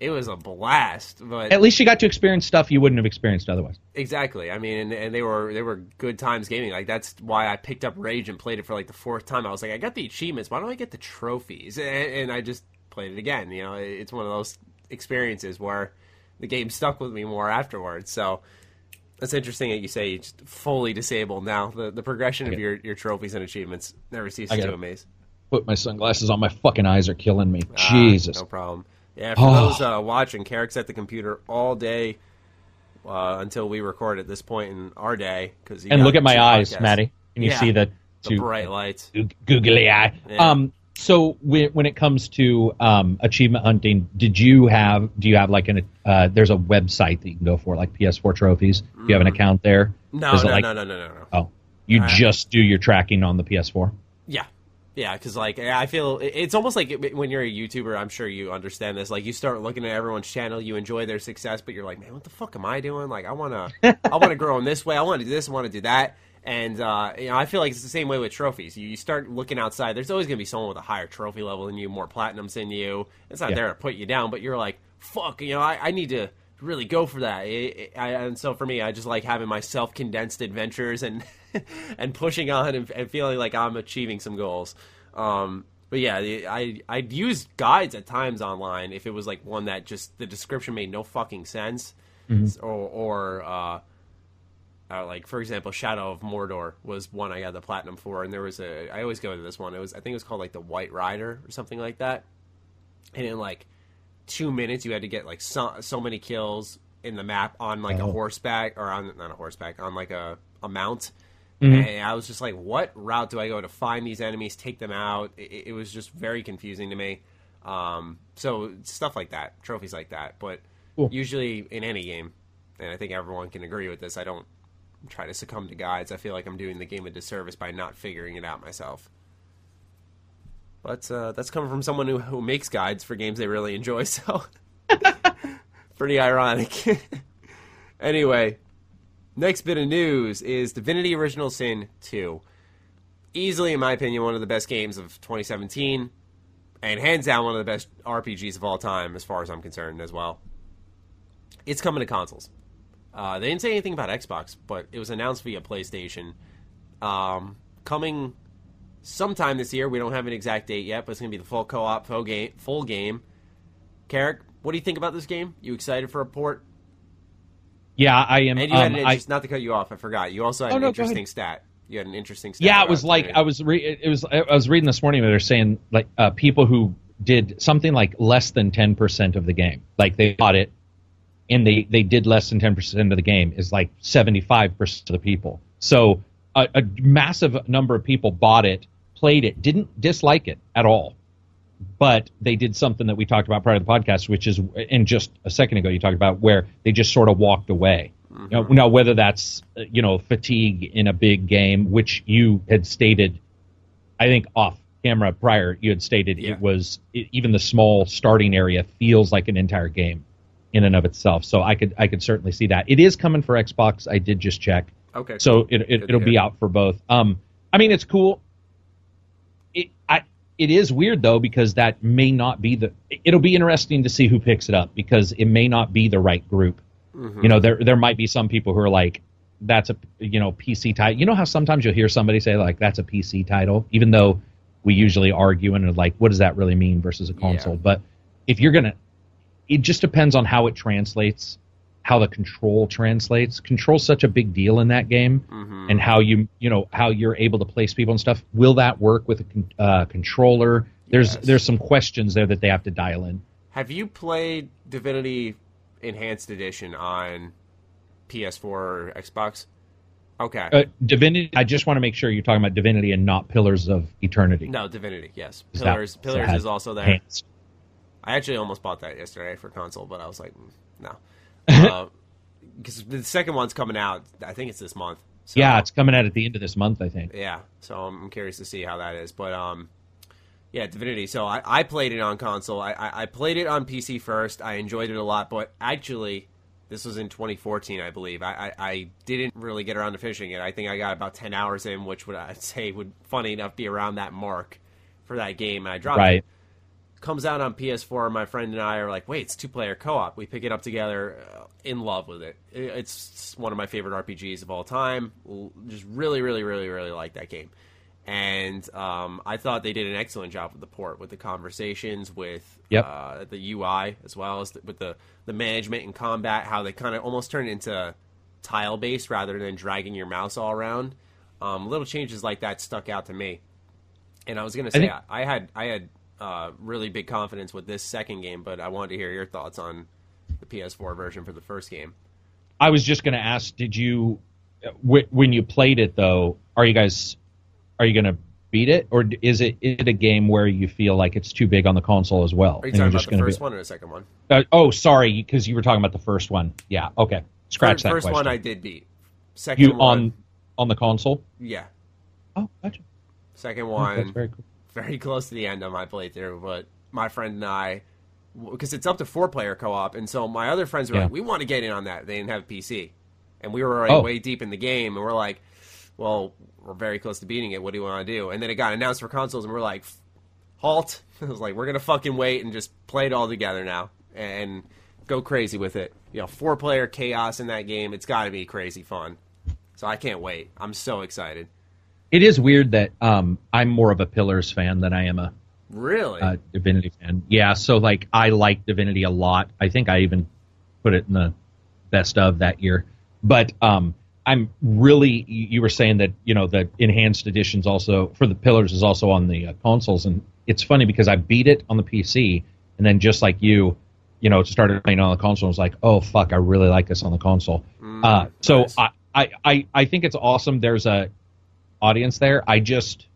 it was a blast. But At least you got to experience stuff you wouldn't have experienced otherwise. Exactly. I mean, and, and they were they were good times gaming. Like that's why I picked up Rage and played it for like the fourth time. I was like, I got the achievements. Why don't I get the trophies? And, and I just played it again. You know, it's one of those experiences where the game stuck with me more afterwards. So that's interesting that you say you just fully disabled now. The the progression of your, your trophies and achievements never ceases to amaze. Put my sunglasses on. My fucking eyes are killing me. Ah, Jesus. no problem. Yeah, for Oh. those uh, watching, Carrick's at the computer all day uh, until we record at this point in our day. Cause and look at my eyes, podcasts. Maddie. Can you Yeah. see the The two bright lights. googly eye? Yeah. Um. So when, when it comes to um, achievement hunting, did you have? Do you have like an? Uh, there's a website that you can go for, like PS4 trophies. Do you have an account there? Mm. No, no, like- no, no, no, no, no. Oh, you Uh, just do your tracking on the PS4. Yeah. Because like I feel it's almost like when you're a YouTuber. I'm sure you understand this. Like you start looking at everyone's channel, you enjoy their success, but you're like, man, what the fuck am I doing? Like I wanna, I wanna grow in this way. I want to do this. I want to do that. And uh, you know, I feel like it's the same way with trophies. You, you start looking outside. There's always gonna be someone with a higher trophy level than you, more platinums than you. It's not Yeah. there to put you down, but you're like, fuck. You know, I, I need to really go for that. It- it- I, and so for me, I just like having my self condensed adventures and and pushing on and, and feeling like I'm achieving some goals. Um, but yeah, I I'd use guides at times online if it was like one that just the description made no fucking sense, or or uh, uh, like for example, Shadow of Mordor was one I got the platinum for, and there was a I always go to this one. It was I think it was called like the White Rider or something like that, and in like two minutes you had to get like so, so many kills in the map on like a Oh. horseback or on not a horseback on like a, a mount Mhm. and i was just like what route do i go to find these enemies take them out it, it was just very confusing to me um, so stuff like that trophies like that but Cool. usually in any game and i think everyone can agree with this i don't try to succumb to guides i feel like i'm doing the game a disservice by not figuring it out myself but uh, that's coming from someone who, who makes guides for games they really enjoy, so pretty ironic. anyway, Next bit of news is Divinity Original Sin 2. Easily, in my opinion, one of the best games of 2017, and hands down one of the best RPGs of all time, as far as I'm concerned, as well. It's coming to consoles. Uh, they didn't say anything about Xbox, but it was announced via PlayStation. Um, coming sometime this year. We don't have an exact date yet, but it's going to be the full co-op, full game. Full game. Carrick, what do you think about this game? You excited for a port? Yeah, I am. And you had um, an I- not to cut you off, I forgot. You also had Oh, an no, interesting stat. You had an interesting stat. yeah, it was like I was re- it was I was reading this morning where they're saying like uh, people who did something like less than ten percent of the game, like they bought it, and they they did less than ten percent of the game is like seventy five percent of the people. So a, a massive number of people bought it, played it, didn't dislike it at all, but they did something that we talked about prior to the podcast, which is and just a second ago you talked about where they just sort of walked away. You know, now, whether that's uh, you know fatigue in a big game, which you had stated, I think off camera prior, you had stated Yeah. it was it, even the small starting area feels like an entire game in and of itself. So I could I could certainly see that. It is coming for Xbox. I did just check. Okay. So it, it, it'll be out for both. Um, I mean, it's cool. It I it is weird though because that may not be the. It'll be interesting to see who picks it up because it may not be the right group. Mm-hmm. You know, there there might be some people who are like, that's a you know PC title. You know how sometimes you'll hear somebody say like that's a PC title, even though we usually argue and are like, what does that really mean versus a console? But if you're gonna, it just depends on how it translates, how the control translates. Control's such a big deal in that game, Mm-hmm. and how you you know how you're able to place people and stuff. Will that work with a con- uh, controller? There's Yes. there's some questions there that they have to dial in. Have you played Divinity Enhanced Edition on PS4 or Xbox? Okay. Uh, Divinity. I just want to make sure you're talking about Divinity and not Pillars of Eternity. no, Divinity. Yes. That- Pillars. so Pillars is also there. enhanced. I actually almost bought that yesterday for console, but I was like, mm, no, because the second one's coming out. I think it's this month. So, Yeah, it's coming out at the end of this month, I think. yeah. So I'm curious to see how that is. But um, yeah, Divinity. So I, I played it on console. I, I I played it on PC first. I enjoyed it a lot, but actually. This was in 2014, I believe. I, I, I didn't really get around to finishing it. I think I got about 10 hours in, which would I'd say would, funny enough, be around that mark for that game. And I dropped it Right. Comes out on PS4. My friend and I are like, wait, it's two player co op. We pick it up together, uh, in love with it. It- It's one of my favorite RPGs of all time. Just really, really, really, really like that game. And um, I thought they did an excellent job with the port, with the conversations, with Yep. uh, the UI, as well as the, with the, the management and combat, how they kind of almost turned into tile based rather than dragging your mouse all around. Um, little changes like that stuck out to me. And I was gonna say think- I, I had I had uh, really big confidence with this second game, but I wanted to hear your thoughts on the PS4 version for the first game. I was just going to ask, did you, when you played it though, are you guys, are you going to beat it, or is it is it a game where you feel like it's too big on the console as well? Are you talking about the first be- one or the second one? Uh, oh, sorry, because you were talking about the first one. Yeah, okay. Scratch Fir- that first question. one I did beat. Second you one, on on the console? yeah. Oh, gotcha. Second one. That's very cool. Very close to the end of my playthrough, but my friend and I, because it's up to four player co op, and so my other friends were Yeah. like, we want to get in on that. They didn't have PC, and we were already Oh. way deep in the game, and we're like, well, we're very close to beating it. What do you want to do? And then it got announced for consoles, and we're like, halt. I was like, we're gonna fucking wait and just play it all together now and go crazy with it. You know, four player chaos in that game. It's got to be crazy fun. So I can't wait. I'm so excited. It is weird that um, I'm more of a Pillars fan than I am a Really? uh, Divinity fan. Yeah, so like I like Divinity a lot. I think I even put it in the best of that year. But um, I'm really you were saying that you know the enhanced editions also for the Pillars is also on the uh, consoles, and it's funny because I beat it on the PC, and then just like you, you know, started playing on the console. and was like, oh fuck, I really like this on the console. uh, so nice. I, I I I think it's awesome. There's a audience there. I just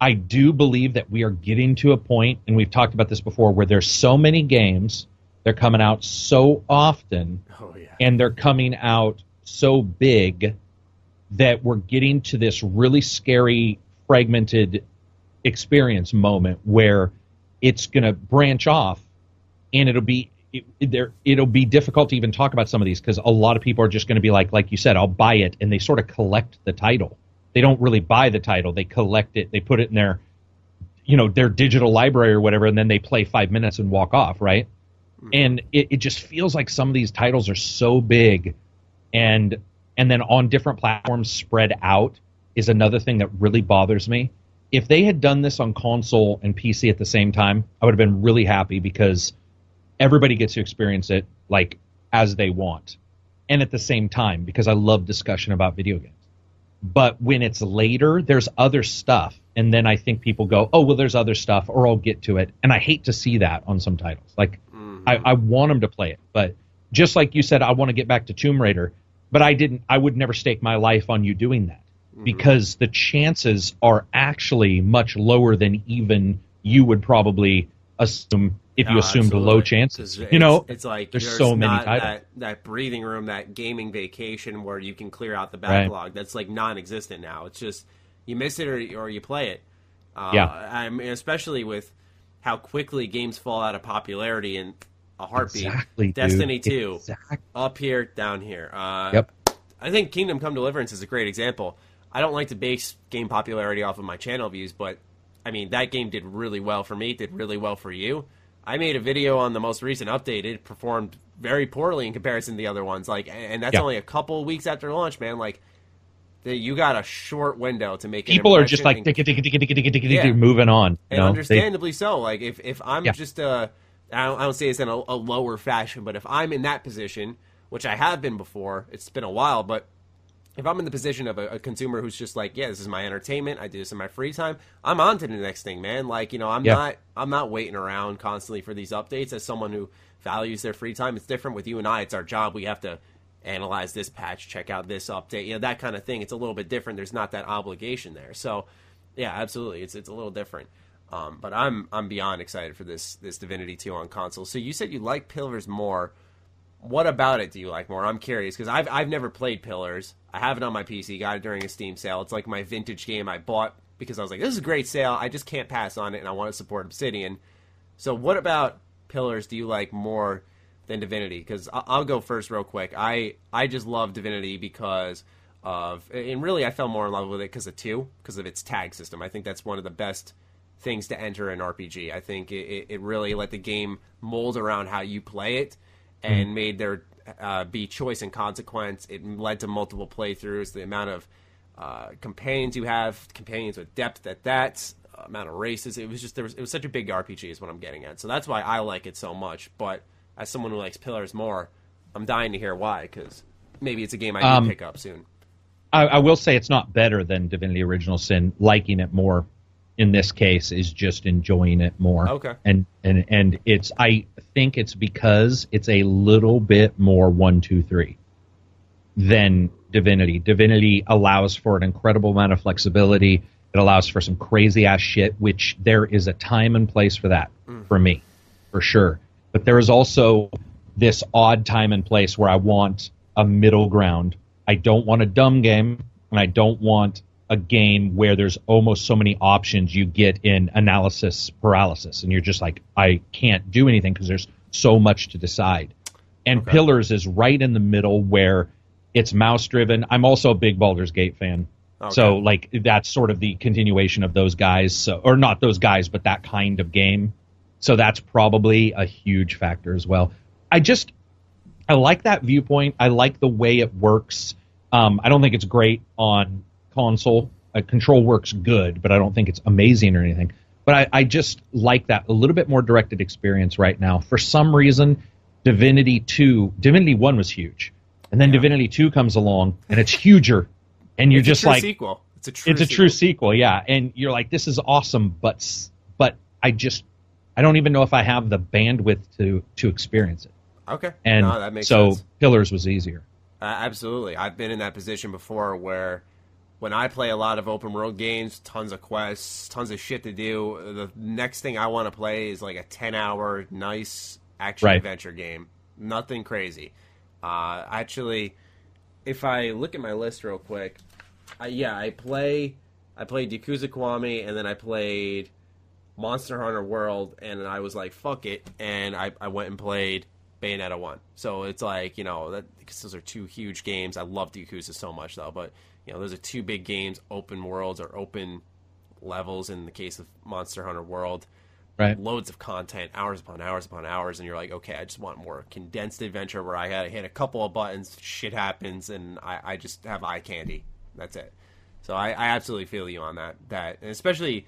I do believe that we are getting to a point, and we've talked about this before, where there's so many games, they're coming out so often, oh yeah. and they're coming out so big that we're getting to this really scary, fragmented experience moment where it's going to branch off, and it'll be it, there it'll be difficult to even talk about some of these because a lot of people are just going to be like, like you said, I'll buy it, and they sort of collect the title. They don't really buy the title; they collect it. They put it in their, you know, their digital library or whatever, and then they play five minutes and walk off, right? Mm-hmm. And it, it just feels like some of these titles are so big, and and then on different platforms spread out is another thing that really bothers me. If they had done this on console and PC at the same time, I would have been really happy because everybody gets to experience it like as they want and at the same time because I love discussion about video games. But when it's later, there's other stuff. And then I think people go, oh, well, there's other stuff, or I'll get to it. And I hate to see that on some titles. Like, mm-hmm. I, I want them to play it. But just like you said, I want to get back to Tomb Raider, but I didn't, I would never stake my life on you doing that mm-hmm. because the chances are actually much lower than even you would probably assume if you assumed absolutely. low chances. You know, it's like there's, there's so many titles. That, that, breathing room, that gaming vacation where you can clear out the backlog. Right. That's like non-existent now. It's just you miss it or, or you play it. Uh, yeah, I mean, especially with how quickly games fall out of popularity in a heartbeat. Exactly, Destiny dude. Two, exactly. up here, down here. Uh, yep. I think Kingdom Come Deliverance is a great example. I don't like to base game popularity off of my channel views, but I mean that game did really well for me. Did really well for you I made a video on the most recent update. It performed very poorly in comparison to the other ones. Like, and that's yeah. only a couple weeks after launch, man. Like, the, you got a short window to make. People are just like moving on, and understandably so. Like, if if I'm just a, I don't, I don't say it's in a, a lower fashion, but if I'm in that position, which I have been before, it's been a while, but if I'm in the position of a, a, consumer who's just like, yeah, this is my entertainment, I do this in my free time, I'm on to the next thing, man. Like, you know, I'm yeah. not I'm not waiting around constantly for these updates. As someone who values their free time, it's different with you and I. It's our job. We have to analyze this patch, check out this update, you know, that kind of thing. It's a little bit different. There's not that obligation there. So, yeah, absolutely, it's it's a little different. Um, but I'm I'm beyond excited for this this Divinity 2 on console. So you said you like Pillars more what about it do you like more? I'm curious because I've I've never played Pillars. I have it on my PC. Got it during a Steam sale. It's like my vintage game I bought because I was like, this is a great sale. I just can't pass on it, and I want to support Obsidian. So, what about Pillars do you like more than Divinity? Because I'll go first, real quick. I I just love Divinity because of, and really I fell more in love with it because of two, because of its tag system. I think that's one of the best things to enter an RPG. I think it, it really let the game mold around how you play it and mm-hmm. made there uh, be choice and consequence. It led to multiple playthroughs. The amount of uh, companions you have, companions with depth at that, uh, amount of races. It was just there was it was such a big RPG is what I'm getting at. So that's why I like it so much. But as someone who likes Pillars more, I'm dying to hear why because maybe it's a game I um, pick up soon. I, I, will say it's not better than Divinity Original Sin. Liking it more in this case is just enjoying it more. Okay. And and and it's I think it's because it's a little bit more one two three than Divinity. Divinity allows for an incredible amount of flexibility. It allows for some crazy ass shit, which there is a time and place for that mm. for me, for sure. But there is also this odd time and place where I want a middle ground. I don't want a dumb game, and I don't want a game where there's almost so many options you get in analysis paralysis and you're just like I can't do anything because there's so much to decide. And okay. Pillars is right in the middle where it's mouse driven. I'm also a big Baldur's Gate fan. Okay. So like that's sort of the continuation of those guys so or not those guys but that kind of game. So that's probably a huge factor as well. I just I like that viewpoint. I like the way it works. Um, I don't think it's great on console. Uh, control works good, but I don't think it's amazing or anything. But I, I just like that a little bit more directed experience right now. For some reason, Divinity 2, Divinity 1 was huge. And then yeah. Divinity 2 comes along and it's huger. And you're it's just like sequel. It's a true It's a sequel. true sequel, yeah. And you're like this is awesome, but but I just I don't even know if I have the bandwidth to to experience it. Okay. And no, that makes so sense. Pillars was easier. Uh, absolutely. I've been in that position before where when I play a lot of open world games, tons of quests, tons of shit to do, the next thing I want to play is like a 10 hour, nice action right. adventure game. Nothing crazy. Uh, actually, if I look at my list real quick, I, yeah, I play. I played Yakuza Kiwami, and then I played Monster Hunter World, and I was like, fuck it. And I, I went and played Bayonetta one. So it's like you know that because those are two huge games. I love Yakuza so much though, but you know those are two big games, open worlds or open levels in the case of Monster Hunter World. Right. Loads of content, hours upon hours upon hours, and you're like, okay, I just want more condensed adventure where I had to hit a couple of buttons, shit happens, and I, I just have eye candy. That's it. So I, I absolutely feel you on that. That and especially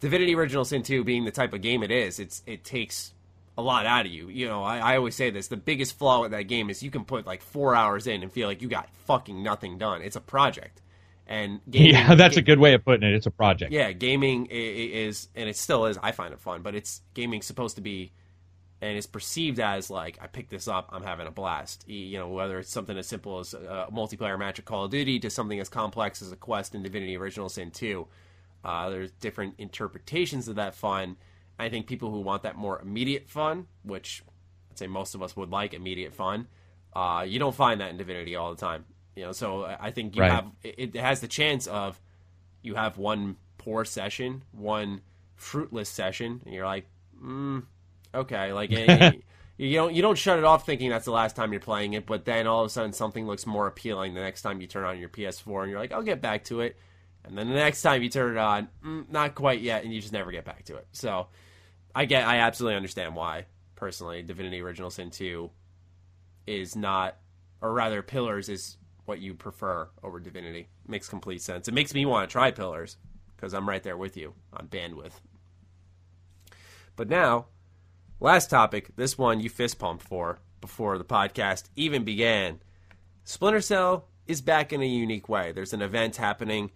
Divinity Original Sin 2 being the type of game it is, it's it takes a lot out of you. You know, I, I always say this: the biggest flaw with that game is you can put like four hours in and feel like you got fucking nothing done. It's a project, and gaming, yeah, that's a good way of putting it. It's a project. Yeah, gaming is, and it still is. I find it fun, but it's gaming supposed to be, and it's perceived as like I picked this up, I'm having a blast. You know, whether it's something as simple as a multiplayer match of Call of Duty to something as complex as a quest in Divinity Original Sin 2. Uh, there's different interpretations of that fun. I think people who want that more immediate fun, which I'd say most of us would like immediate fun, uh, you don't find that in Divinity all the time. You know, so I think you Right. have it, it has the chance of you have one poor session, one fruitless session, and you're like, mm, okay, like eh, you don't you don't shut it off thinking that's the last time you're playing it, but then all of a sudden something looks more appealing the next time you turn on your PS4, and you're like, I'll get back to it, and then the next time you turn it on, mm, not quite yet, and you just never get back to it. So I get, I absolutely understand why personally, Divinity Original Sin 2 is not, or rather, Pillars is what you prefer over Divinity. Makes complete sense. It makes me want to try Pillars because I'm right there with you on bandwidth. But now, last topic. This one you fist pumped for before the podcast even began. Splinter Cell is back in a unique way. There's an event happening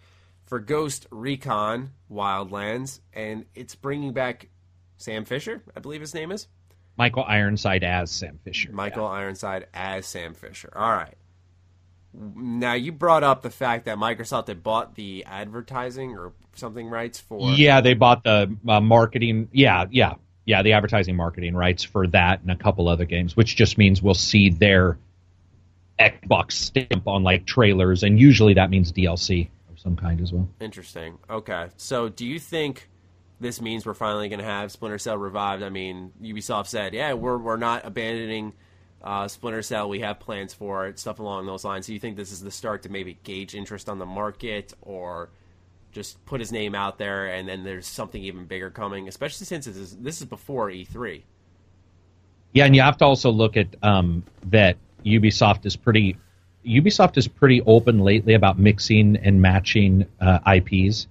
for Ghost Recon Wildlands, and it's bringing back Sam Fisher, I believe his name is. Michael Ironside as Sam Fisher. Michael Ironside as Sam Fisher. All right. Now you brought up the fact that Microsoft had bought the advertising or something rights for. Yeah, they bought the uh, marketing. Yeah, yeah, yeah, the advertising marketing rights for that and a couple other games, which just means we'll see their Xbox stamp on like trailers, and usually that means DLC of some kind as well. Interesting. Okay. So do you think this means we're finally going to have Splinter Cell revived? I mean, Ubisoft said, yeah, we're we're not abandoning uh, Splinter Cell. We have plans for it, stuff along those lines. Do you think this is the start to maybe gauge interest on the market, or just put his name out there, and then there's something even bigger coming? Especially since this is, this is before E E3. Yeah, and you have to also look at um, that Ubisoft is pretty. Ubisoft is pretty open lately about mixing and matching uh, IPs.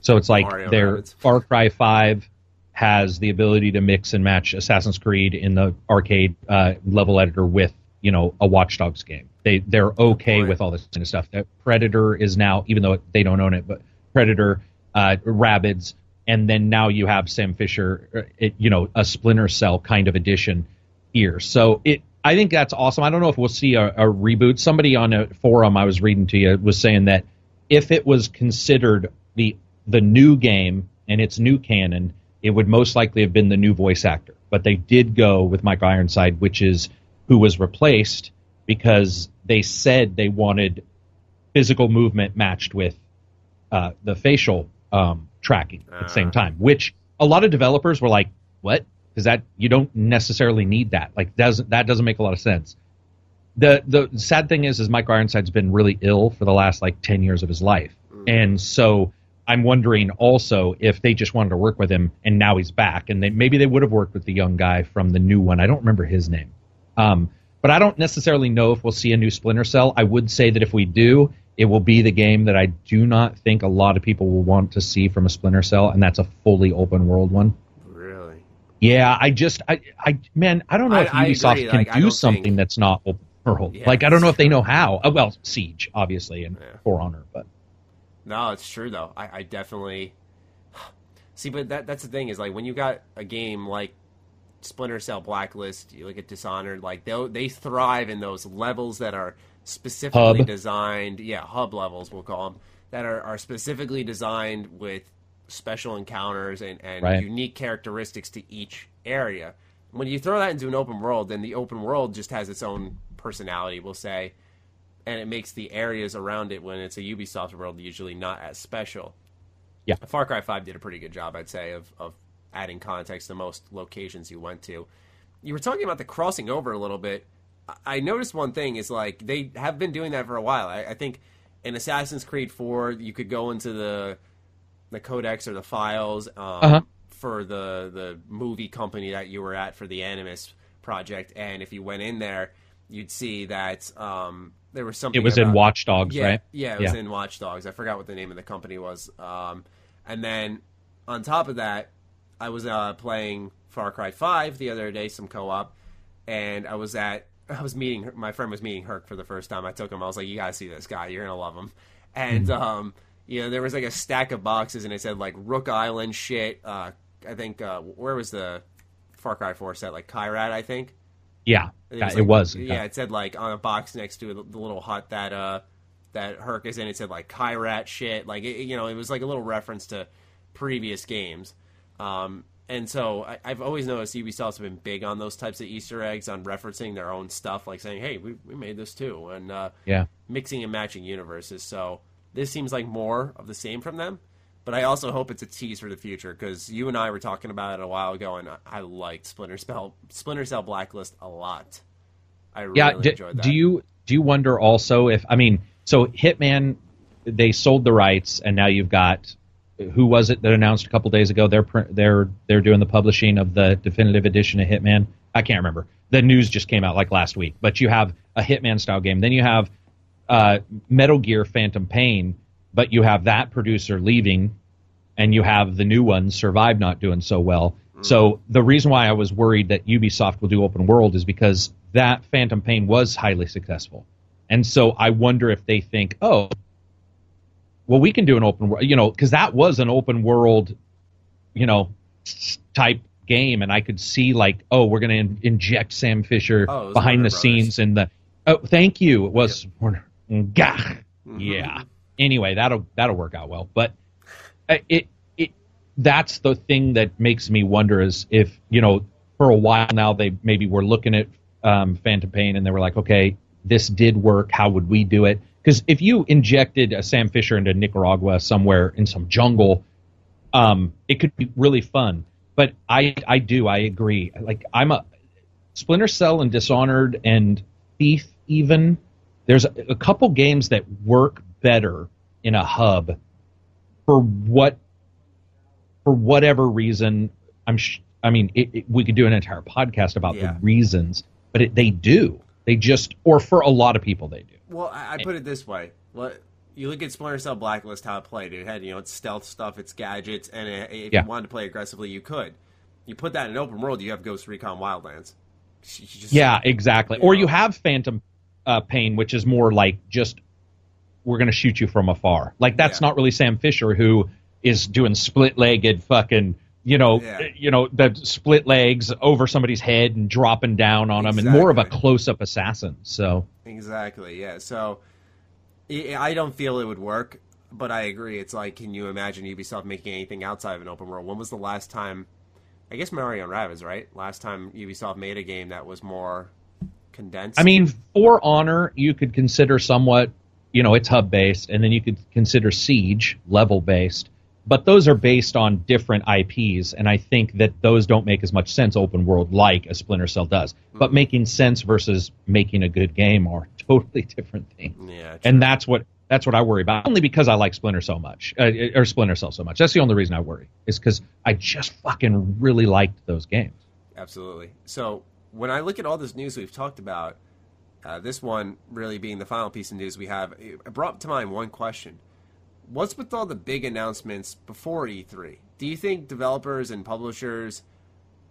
So it's like Mario their Rabbids. Far Cry Five has the ability to mix and match Assassin's Creed in the arcade uh, level editor with you know a Watch Dogs game. They they're okay point. with all this kind of stuff. That Predator is now, even though they don't own it, but Predator, uh, Rabbids, and then now you have Sam Fisher, uh, it, you know, a Splinter Cell kind of edition here. So it, I think that's awesome. I don't know if we'll see a, a reboot. Somebody on a forum I was reading to you was saying that if it was considered the the new game and its new canon, it would most likely have been the new voice actor. But they did go with Mike Ironside, which is who was replaced because they said they wanted physical movement matched with uh, the facial um, tracking at the same Ah. time, which a lot of developers were like, "What? Because that you don't necessarily need that. Like, doesn't that doesn't make a lot of sense." The the sad thing is, is Mike Ironside's been really ill for the last like ten years of his life, and so I'm wondering also if they just wanted to work with him, and now he's back, and they, maybe they would have worked with the young guy from the new one. I don't remember his name. Um, but I don't necessarily know if we'll see a new Splinter Cell. I would say that if we do, it will be the game that I do not think a lot of people will want to see from a Splinter Cell, and that's a fully open world one. Really? Yeah, I just, I, I, man, I don't know if I Ubisoft can Like, do something think- that's not open world. Yeah, like, I don't know if they know how. Uh, well, Siege, obviously, and Yeah. For Honor, but No, it's true though. I, I definitely see, but that that's the thing is like when you got a game like Splinter Cell Blacklist, you look at Dishonored, like they they thrive in those levels that are specifically Hub. designed. Yeah, hub levels we'll call them that are, are specifically designed with special encounters and, and Right. unique characteristics to each area. When you throw that into an open world, then the open world just has its own personality, we'll say, and it makes the areas around it when it's a Ubisoft world usually not as special. Yeah. Far Cry Five did a pretty good job, I'd say, of of adding context to most locations you went to. you were talking about the crossing over a little bit. I noticed one thing is like they have been doing that for a while. I, I think in Assassin's Creed 4, you could go into the the codex or the files um, uh-huh. for the the movie company that you were at for the Animus project, and if you went in there, you'd see that um, there was something. It was about, in Watch Dogs, yeah, right? Yeah, it was yeah. in Watch Dogs. I forgot what the name of the company was. Um, and then on top of that, I was uh, playing Far Cry Five the other day, some co-op, and I was at I was meeting my friend was meeting Hurk for the first time. I took him. I was like, "You gotta see this guy. You're gonna love him." And mm-hmm. um, you know, there was like a stack of boxes, and it said like Rook Island shit. Uh, I think uh, where was the Far Cry Four set? Like Kyrat, I think. Yeah, it was. Like, it was. Yeah, it said like on a box next to the little hut that uh that Hurk is in. It said like Kyrat shit. Like it, you know, it was like a little reference to previous games. Um, and so I, have always noticed Ubisoft's been big on those types of Easter eggs, on referencing their own stuff, like saying, "Hey, we, we made this too," and uh, yeah, mixing and matching universes. So this seems like more of the same from them. But I also hope it's a tease for the future because you and I were talking about it a while ago, and I, liked Splinter Cell Splinter Cell Blacklist a lot. I really yeah, d- enjoyed that. Do you do you wonder also if I mean so Hitman they sold the rights and now you've got who was it that announced a couple days ago they're they're they're doing the publishing of the definitive edition of Hitman. I can't remember. The news just came out like last week. But you have a Hitman style game. Then you have uh, Metal Gear Phantom Pain, but you have that producer leaving, and you have the new one Survive not doing so well. Mm. So the reason why I was worried that Ubisoft will do open world is because that Phantom Pain was highly successful, and so I wonder if they think, oh, well, we can do an open world, you know, because that was an open world, you know, type game, and I could see like, oh, we're going to in- inject Sam Fisher oh, behind Warner the Brothers. scenes in the. Oh, thank you. It was Warner. Gah. Mm-hmm. Yeah. Anyway, that'll that'll work out well, but uh, it it that's the thing that makes me wonder is if you know for a while now they maybe were looking at um, Phantom Pain and they were like, okay, this did work. How would we do it? Because if you injected a Sam Fisher into Nicaragua somewhere in some jungle, um, it could be really fun. But I, I do, I agree. Like I'm a Splinter Cell and Dishonored and Thief even. There's a, a couple games that work better in a hub for what, for whatever reason. I'm, sh- I mean, it, it, we could do an entire podcast about yeah. the reasons, but it, they do. They just, or for a lot of people, they do. Well, I, I put it this way: you look at Splinter Cell Blacklist, how it played. It had you know it's stealth stuff, it's gadgets, and if yeah. you wanted to play aggressively, you could. You put that in an open world, you have Ghost Recon Wildlands. Just, yeah, exactly. You or you have Phantom uh, Pain, which is more like just we're going to shoot you from afar. Like that's yeah. not really Sam Fisher who is doing split-legged fucking you know, yeah. you know, the split legs over somebody's head and dropping down on exactly. them, and more of a close-up assassin. So exactly, yeah. So I don't feel it would work, but I agree. It's like, can you imagine Ubisoft making anything outside of an open world? When was the last time? I guess Mario and Rabbids, right? Last time Ubisoft made a game that was more condensed. I mean, For Honor, you could consider somewhat. You know, it's hub based, and then you could consider Siege level based but those are based on different IPs, and I think that those don't make as much sense open world like a Splinter Cell does. Mm-hmm. But making sense versus making a good game are totally different things. Yeah, true. and that's what that's what I worry about. Only because I like Splinter so much, uh, or Splinter Cell so much. That's the only reason I worry. Is because I just fucking really liked those games. Absolutely. So when I look at all this news we've talked about, uh, this one really being the final piece of news we have, it brought to mind one question what's with all the big announcements before E3? Do you think developers and publishers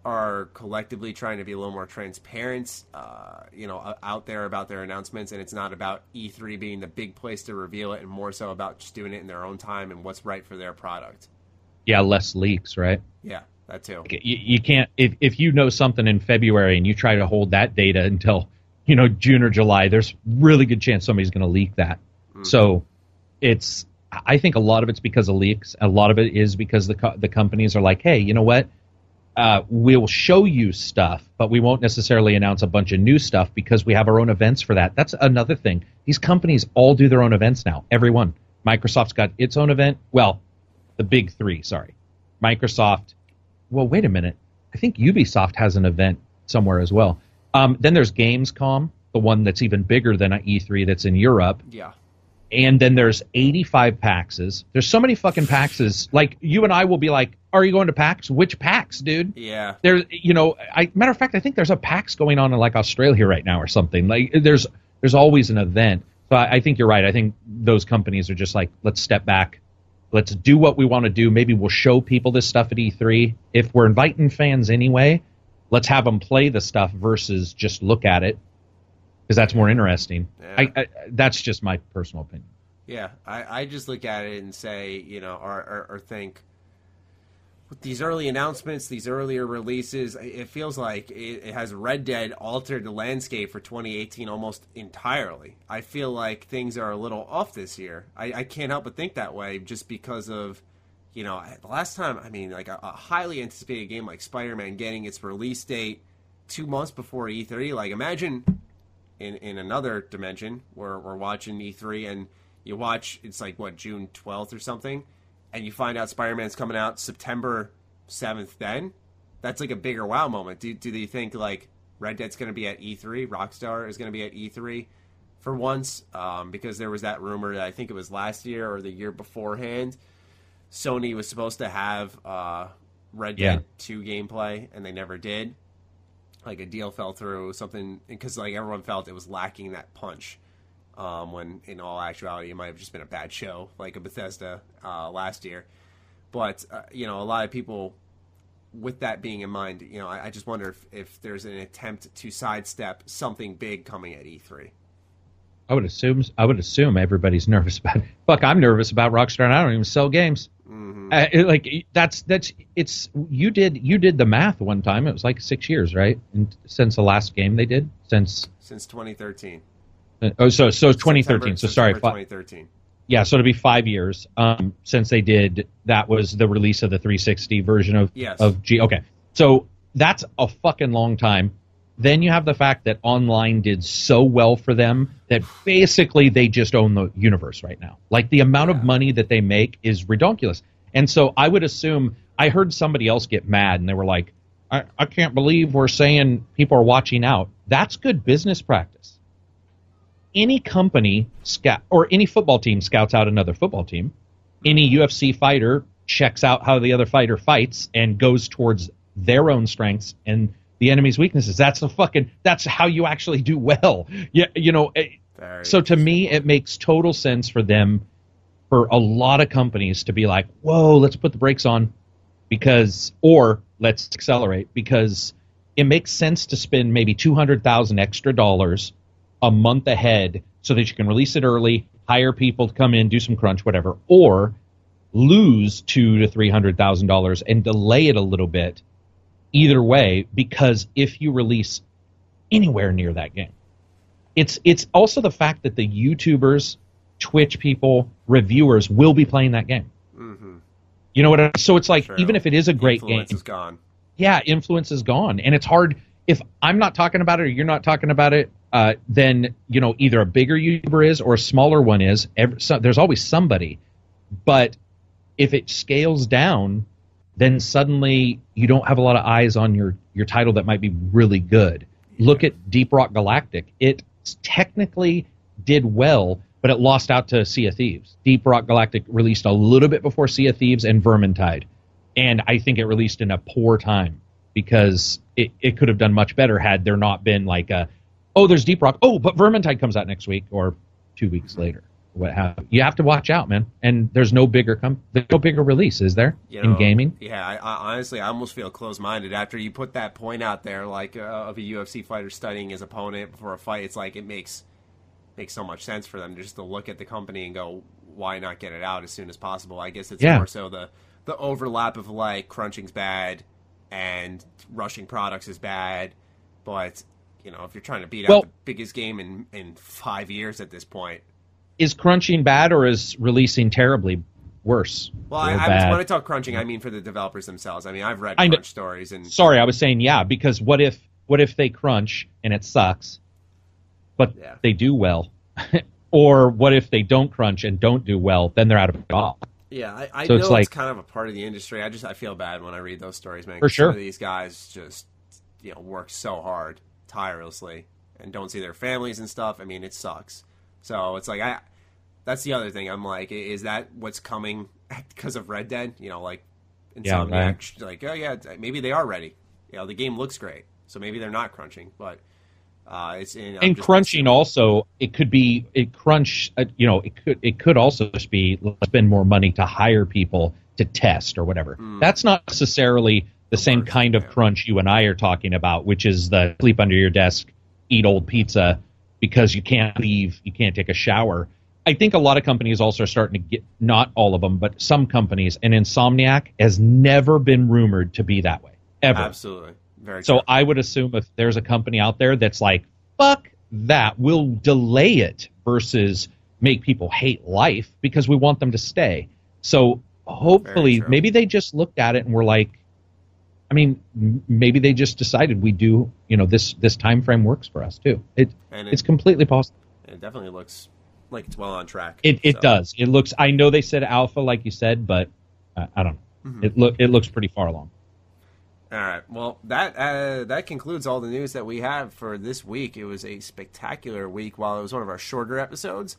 are collectively trying to be a little more transparent, uh, you know, out there about their announcements, and it's not about E3 being the big place to reveal it, and more so about just doing it in their own time and what's right for their product? Yeah, less leaks, right? Yeah, that too. You, you can't if if you know something in February and you try to hold that data until you know June or July, there's really good chance somebody's going to leak that. Mm-hmm. So it's I think a lot of it's because of leaks. A lot of it is because the co- the companies are like, hey, you know what? Uh, we'll show you stuff, but we won't necessarily announce a bunch of new stuff because we have our own events for that. That's another thing. These companies all do their own events now. Everyone. Microsoft's got its own event. Well, the big three. Sorry, Microsoft. Well, wait a minute. I think Ubisoft has an event somewhere as well. Um, then there's Gamescom, the one that's even bigger than E3 that's in Europe. Yeah. And then there's 85 PAXs. There's so many fucking PAXs. Like you and I will be like, "Are you going to PAX? Which PAX, dude?" Yeah. There's, you know, I matter of fact, I think there's a PAX going on in like Australia right now or something. Like there's there's always an event. So I, I think you're right. I think those companies are just like, let's step back, let's do what we want to do. Maybe we'll show people this stuff at E3. If we're inviting fans anyway, let's have them play the stuff versus just look at it because that's more interesting. Yeah. I, I, that's just my personal opinion. Yeah, I, I just look at it and say, you know, or, or, or think with these early announcements, these earlier releases, it feels like it, it has Red Dead altered the landscape for 2018 almost entirely. I feel like things are a little off this year. I, I can't help but think that way just because of, you know, the last time, I mean, like a, a highly anticipated game like Spider Man getting its release date two months before E3. Like, imagine in, in another dimension where we're watching E3 and you watch it's like what June 12th or something and you find out Spider-Man's coming out September 7th then? That's like a bigger wow moment. Do, do they think like Red Dead's going to be at E3 Rockstar is going to be at E3 for once? Um, because there was that rumor that I think it was last year or the year beforehand Sony was supposed to have uh, Red Yeah. Dead 2 gameplay and they never did. Like a deal fell through something because like everyone felt it was lacking that punch. Um, when in all actuality it might have just been a bad show like a Bethesda uh, last year. But uh, you know a lot of people with that being in mind you know I, I just wonder if, if there's an attempt to sidestep something big coming at E E3 I would assume I would assume everybody's nervous about. Fuck, I'm nervous about Rockstar, and I don't even sell games. Uh, it- like that's that's it's you did you did the math one time. It was like six years, right? And since the last game they did, since since 2013 uh, oh, so so 2013. September- so sorry, September fi- 2013 yeah. So it'll be five years um, since they did. That was the release of the 360 version of Yes. of G. Okay, so that's a fucking long time. Then you have the fact that online did so well for them that basically they just own the universe right now. Like the amount of money that they make is ridiculous. And so I would assume I heard somebody else get mad and they were like, I, I can't believe we're saying people are watching out. That's good business practice. Any company scout or any football team scouts out another football team. Any UFC fighter checks out how the other fighter fights and goes towards their own strengths and the enemy's weaknesses. That's the fucking that's how you actually do well. Yeah, you know, eh, Very so to me it makes total sense for them for a lot of companies to be like, "Whoa, let's put the brakes on." Because or let's accelerate because it makes sense to spend maybe 200,000 extra dollars a month ahead so that you can release it early, hire people to come in, do some crunch, whatever, or lose two to three hundred thousand dollars and delay it a little bit. Either way, because if you release anywhere near that game, it's it's also the fact that the YouTubers, Twitch people, reviewers will be playing that game. Mhm. You know what? I, so it's like True. even if it is a great Influence game, is gone yeah, influence is gone, and it's hard if I'm not talking about it or you're not talking about it. Uh, then you know either a bigger YouTuber is or a smaller one is. Every, so, there's always somebody, but if it scales down, then suddenly you don't have a lot of eyes on your your title that might be really good. Look at Deep Rock Galactic. It technically did well, but it lost out to Sea of Thieves. Deep Rock Galactic released a little bit before Sea of Thieves and Vermintide and I think it released in a poor time because it, it could have done much better had there not been like a oh there's Deep Rock oh but Vermintide comes out next week or two weeks later what have you have to watch out man and there's no bigger com- there's no bigger release is there you in gaming Yeah, I, I, honestly, I almost feel closed-minded after you put that point out there, like uh, of a UFC fighter studying his opponent before a fight. It's like it makes makes so much sense for them just to look at the company and go, why not get it out as soon as possible? I guess it's Yeah. more so the the overlap of like crunching's bad and rushing products is bad, but you know if you're trying to beat Well- out the biggest game in in five years at this point. Is crunching bad or is releasing terribly worse Well, I, I, when I talk crunching, I mean for the developers themselves. I mean, I've read crunch stories, and sorry I was saying yeah because what if what if they crunch and it sucks but Yeah. they do well or what if they don't crunch and don't do well then they're out of a job Yeah, I, I So know it's it's, kind of a part of the industry. I just I feel bad when I read those stories, man. For sure. these guys just you know work so hard tirelessly and don't see their families and stuff. I mean, it sucks. So it's like I. That's the other thing. I'm like, is that what's coming because of Red Dead? You know, like Yeah, Insomniac, right. like oh yeah, maybe they are ready. You know, the game looks great, so maybe they're not crunching, but uh, it's in, and crunching also it could be it crunch uh, you know it could it could also just be let's spend more money to hire people to test or whatever that's not necessarily the same kind of crunch you and i are talking about which is the sleep under your desk eat old pizza because you can't leave you can't take a shower i think a lot of companies also are starting to get not all of them but some companies and insomniac has never been rumored to be that way ever Absolutely, very. so true. I would assume if there's a company out there that's like, fuck that, we'll delay it versus make people hate life because we want them to stay. So hopefully, maybe they just looked at it and were like, I mean, maybe they just decided we do, you know, this this time frame works for us too. It And it's completely possible. it definitely looks like it's well on track. It it So, does. It looks. I know they said alpha, like you said, but uh, I don't know. Mm-hmm. It look it looks pretty far along. All right. Well, that uh, that concludes all the news that we have for this week. It was a spectacular week. While it was one of our shorter episodes,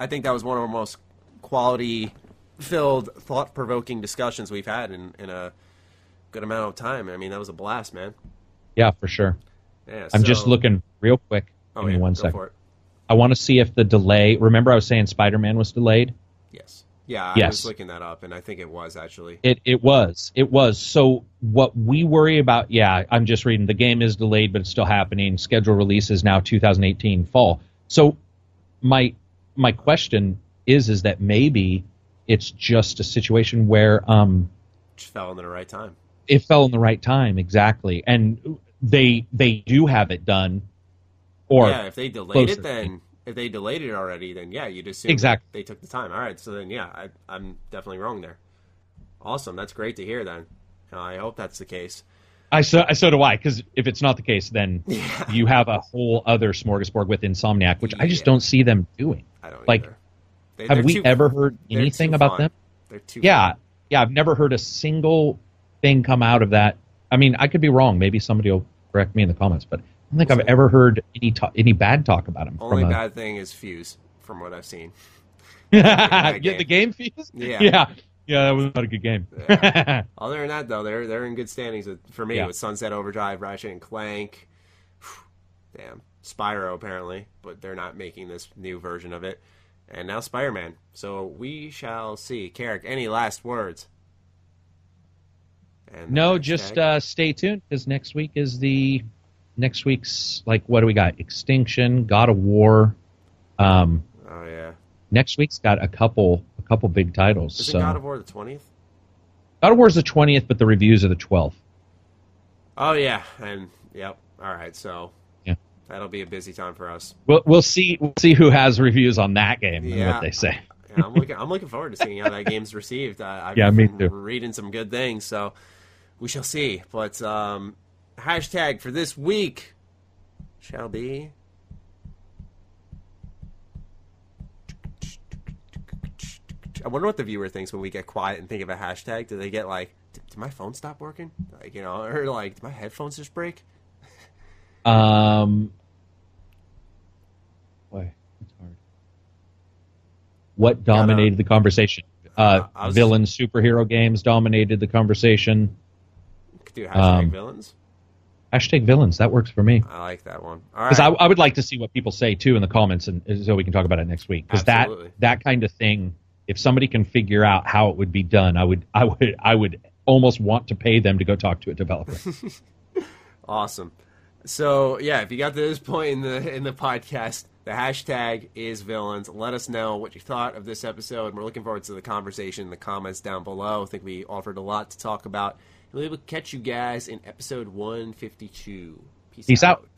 I think that was one of our most quality filled, thought provoking discussions we've had in, in a good amount of time. I mean, that was a blast, man. Yeah, for sure. Yeah, I'm just looking real quick. Oh, Give me yeah, one go second. I want to see if the delay. Remember, I was saying Spider Man was delayed. Yes. Yeah, I Yes. was looking that up, and I think it was actually. It it was it was. So what we worry about? Yeah, I'm just reading. The game is delayed, but it's still happening. Schedule release is now 2018 fall. So my my question is is that maybe it's just a situation where um Just fell into the right time. It fell in the right time exactly, and they they do have it done. Or yeah, if they delayed closer. it, then if they delayed it already, then yeah, you'd assume Exactly. they took the time. All right, so then yeah, I, I'm definitely wrong there. Awesome, that's great to hear. Then Uh, I hope that's the case. I so so do I because if it's not the case, then you have a whole other smorgasbord with Insomniac, which I just don't see them doing. I don't Like, either. They, Have we too- ever heard anything about fun. them? They're too Yeah, fun. yeah. I've never heard a single thing come out of that. I mean, I could be wrong. Maybe somebody will correct me in the comments, but I don't think I've ever heard any ta- any bad talk about him. Only a- bad thing is Fuse, from what I've seen. yeah, game. the game Fuse. Yeah. yeah, yeah. That was not a good game. Yeah. Other than that, though, they're they're in good standings with, for me Yeah. with Sunset Overdrive, Ratchet and Clank. Damn, Spyro apparently, but they're not making this new version of it, and now Spider Man. So we shall see. Carrick, any last words? And no, just uh, stay tuned because next week is the next week's like what do we got? Extinction, God of War. Um, oh yeah, next week's got a couple a couple big titles. is so God of War the twentieth? God of War is the twentieth, but the reviews are the twelfth. Oh yeah, and yep. All right, so Yeah. that'll be a busy time for us. We'll we'll see we'll see who has reviews on that game and Yeah. what they say. Yeah, I'm looking. I'm looking forward to seeing how that game's received. I, I've Yeah, me too. reading some good things, so we shall see. But um, hashtag for this week shall be. I wonder what the viewer thinks when we get quiet and think of a hashtag. Do they get like, did, my phone stop working? Like you know, or like, did my headphones just break? Um, boy, it's hard. What dominated the conversation? Uh, was- villain superhero games dominated the conversation. Could do hashtag Um, villains. Hashtag villains. That works for me. I like that one. Because right. I, I would like to see what people say too in the comments, and so we can talk about it next week. Because that that kind of thing, if somebody can figure out how it would be done, I would I would I would almost want to pay them to go talk to a developer. Awesome. So yeah, if you got to this point in the in the podcast, the hashtag is villains. Let us know what you thought of this episode. We're looking forward to the conversation in the comments down below. I think we offered a lot to talk about. We'll be able to catch you guys in episode 152. Peace, Peace out. out.